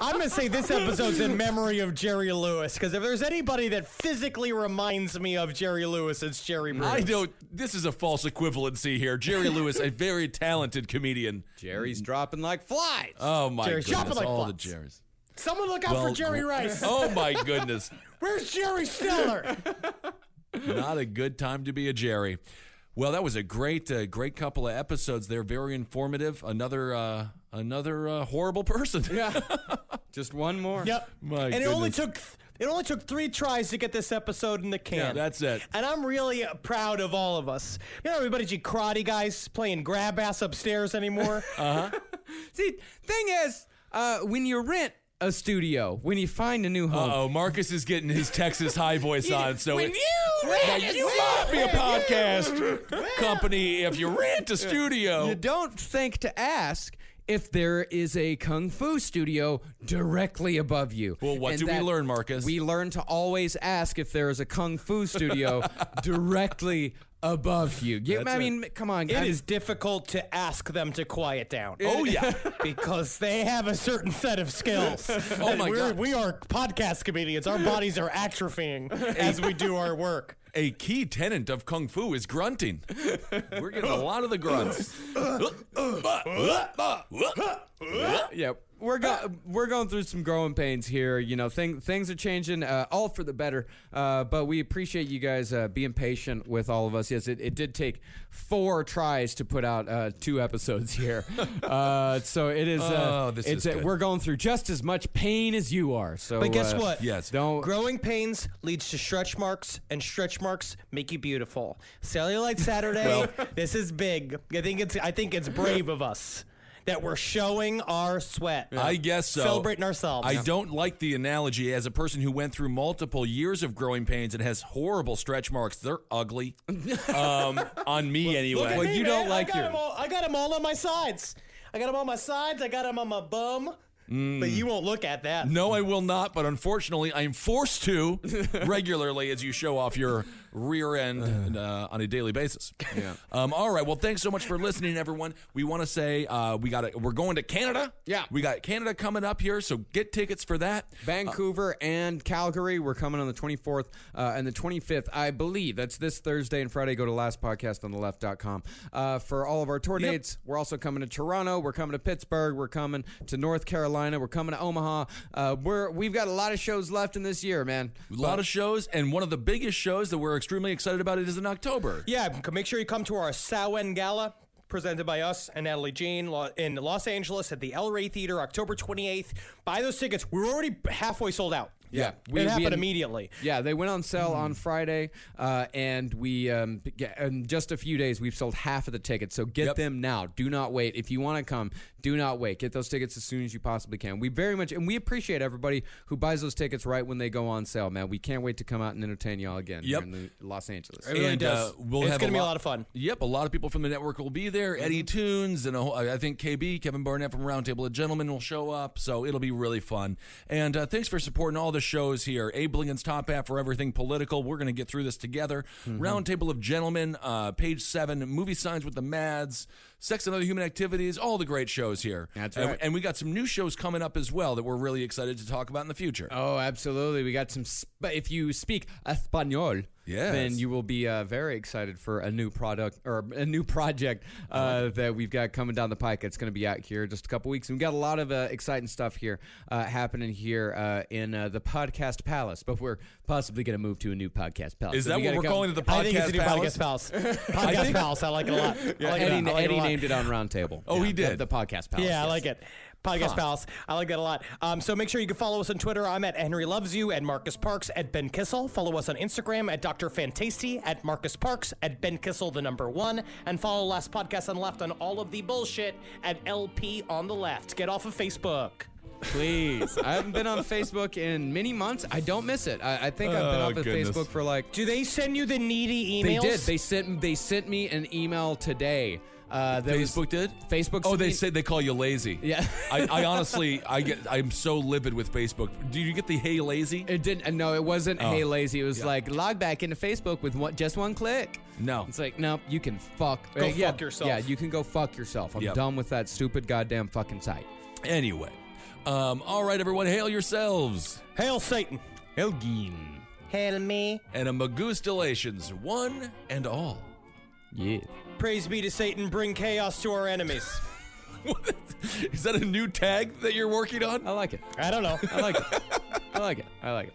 I'm going to say this episode's in memory of Jerry Lewis because if there's anybody that physically reminds me of Jerry Lewis, it's Jerry Bruce. I don't. This is a false equivalency here. Jerry Lewis, a very talented comedian. Jerry's dropping like flies. Oh my Jerry's goodness! dropping like all the. Jerrys. Someone look out for Jerry Rice. [laughs] Oh my goodness! Where's Jerry Stiller? Not a good time to be a Jerry. Well, that was a great, uh, great couple of episodes. They're very informative. Another, uh, another uh, horrible person. Yeah. [laughs] Just one more. Yep. My and it only took it only took three tries to get this episode in the can. Yeah, that's it. And I'm really uh, proud of all of us. You know, everybody's you karate guys playing grab ass upstairs anymore. [laughs] Uh huh. See, thing is, uh, when you rent a studio, when you find a new home, Oh, Marcus is getting his Texas high voice on. So when it, you Now, rent a you might be a podcast company if you rent a studio. You don't think to ask if there is a kung fu studio directly above you. Well, what And do we that- learn, Marcus? We learn to always ask if there is a kung fu studio [laughs] directly above you. you I That's mean, come on, It guys. is difficult to ask them to quiet down. Oh, [laughs] yeah. because they have a certain set of skills. [laughs] Oh, my we're, God. We are podcast comedians. Our bodies are atrophying as we do our work. A key tenet of kung fu is grunting. We're getting a lot of the grunts. [laughs] yeah, we're go- we're going through some growing pains here. You know, thing- things are changing, uh, all for the better. Uh, but we appreciate you guys uh, being patient with all of us. Yes, it, it did take four tries to put out uh, two episodes here. [laughs] uh, so it is. Uh, Oh, this it's is uh, good. we're going through just as much pain as you are. So, But guess uh, what? Yes. Don't. Growing pains leads to stretch marks, and stretch marks make you beautiful. Cellulite Saturday. this is big. I think it's. I think it's brave of us that we're showing our sweat. I guess so. Celebrating ourselves. I don't like the analogy as a person who went through multiple years of growing pains and has horrible stretch marks. They're ugly. [laughs] um, on me Look anyway. at Well, me, you don't like I got your- all, I got them all on my sides. I got them on my sides. I got them on my bum. But you won't look at that. No, I will not, but unfortunately, I'm forced to [laughs] regularly as you show off your rear end uh, on a daily basis. Yeah. [laughs] Um, all right. Well, thanks so much for listening, everyone. We want to say uh, we got to, we're going to Canada. Yeah. We got Canada coming up here, so get tickets for that. Vancouver and Calgary. We're coming on the 24th uh, and the 25th, I believe. That's this Thursday and Friday. Go to lastpodcastontheleft.com uh, for all of our tour dates. We're also coming to Toronto. We're coming to Pittsburgh. We're coming to North Carolina. We're coming to Omaha. Uh, we're we've got a lot of shows left in this year, man. A lot of shows, and one of the biggest shows that we're extremely excited about it is in October. Yeah, make sure you come to our Samhain Gala. Presented by us and Natalie Jean in Los Angeles at the El Rey Theater, October 28th. Buy those tickets. We're already halfway sold out. Yeah, we- it happened had- immediately. Yeah, they went on sale on Friday, uh, and we um, g- in just a few days we've sold half of the tickets. So get Yep. them now. Do not wait. If you want to come, do not wait. Get those tickets as soon as you possibly can. We very much and we appreciate everybody who buys those tickets right when they go on sale. Man, we can't wait to come out and entertain y'all again Yep. here in the Los Angeles. It really and does. Uh, we'll it's have gonna a be a lot- lot of fun. Yep, a lot of people from the network will be there. Eddie Tunes and a whole, I think KB, Kevin Barnett from Roundtable of Gentlemen will show up. So it'll be really fun. And uh, thanks for supporting all the shows here. Abe Lincoln's Top Hat for everything political. We're going to get through this together. Roundtable of Gentlemen, uh, page seven, movie signs with the Mads. Sex and Other Human Activities, all the great shows here. That's And- right. And, we got some new shows coming up as well that we're really excited to talk about in the future. Oh, absolutely. We got some. Sp- if you speak Espanol, Yes. then you will be uh, very excited for a new product or a new project uh, that we've got coming down the pike. It's going to be out here in just a couple weeks. And we got a lot of uh, exciting stuff here uh, happening here uh, in uh, the Podcast Palace. But we're possibly going to move to a new Podcast Palace. Is So that we what we're come- calling it? The I think it's a Podcast new Palace? Podcast Palace. [laughs] Podcast Palace. I like it a lot. I like Eddie, like it a lot. named it on Roundtable. Oh, he did? The, Podcast Palace. Yeah, I like it. Podcast Palace. I like that a lot. Um, so make sure you can follow us on Twitter. I'm at Henry Loves You, at Marcus Parks, at Ben Kissel. Follow us on Instagram at Dr. Fantasty, at Marcus Parks, at Ben Kissel, the number one. And follow Last Podcast on the Left on all of the bullshit at LP on the Left. Get off of Facebook. Please. I haven't been on Facebook in many months. I don't miss it. I, I think I've been Oh, off of goodness. Facebook for like Do they send you the needy emails? They did. They sent they sent me an email today. Uh, that was- Facebook did? Facebook. Oh, they me- say they call you lazy. Yeah. I, I honestly, I get, I'm so livid with Facebook. Do you get the hey lazy? It didn't. uh, No, it wasn't. Oh. Hey, lazy. It was Yeah. like log back into Facebook with one, just one click. No. It's like no, you can fuck. Go uh, yeah, fuck yourself. Yeah, you can go fuck yourself. I'm Yep. done with that stupid goddamn fucking site. Anyway, um, all right, everyone, hail yourselves Hail Satan. Hail Elgin. Hail me. and a Magustilations, one and all. Yeah. Praise be to Satan. Bring chaos to our enemies. [laughs] What? Is that a new tag that you're working on? I like it. I don't know. I like it. [laughs] I like it. I like it.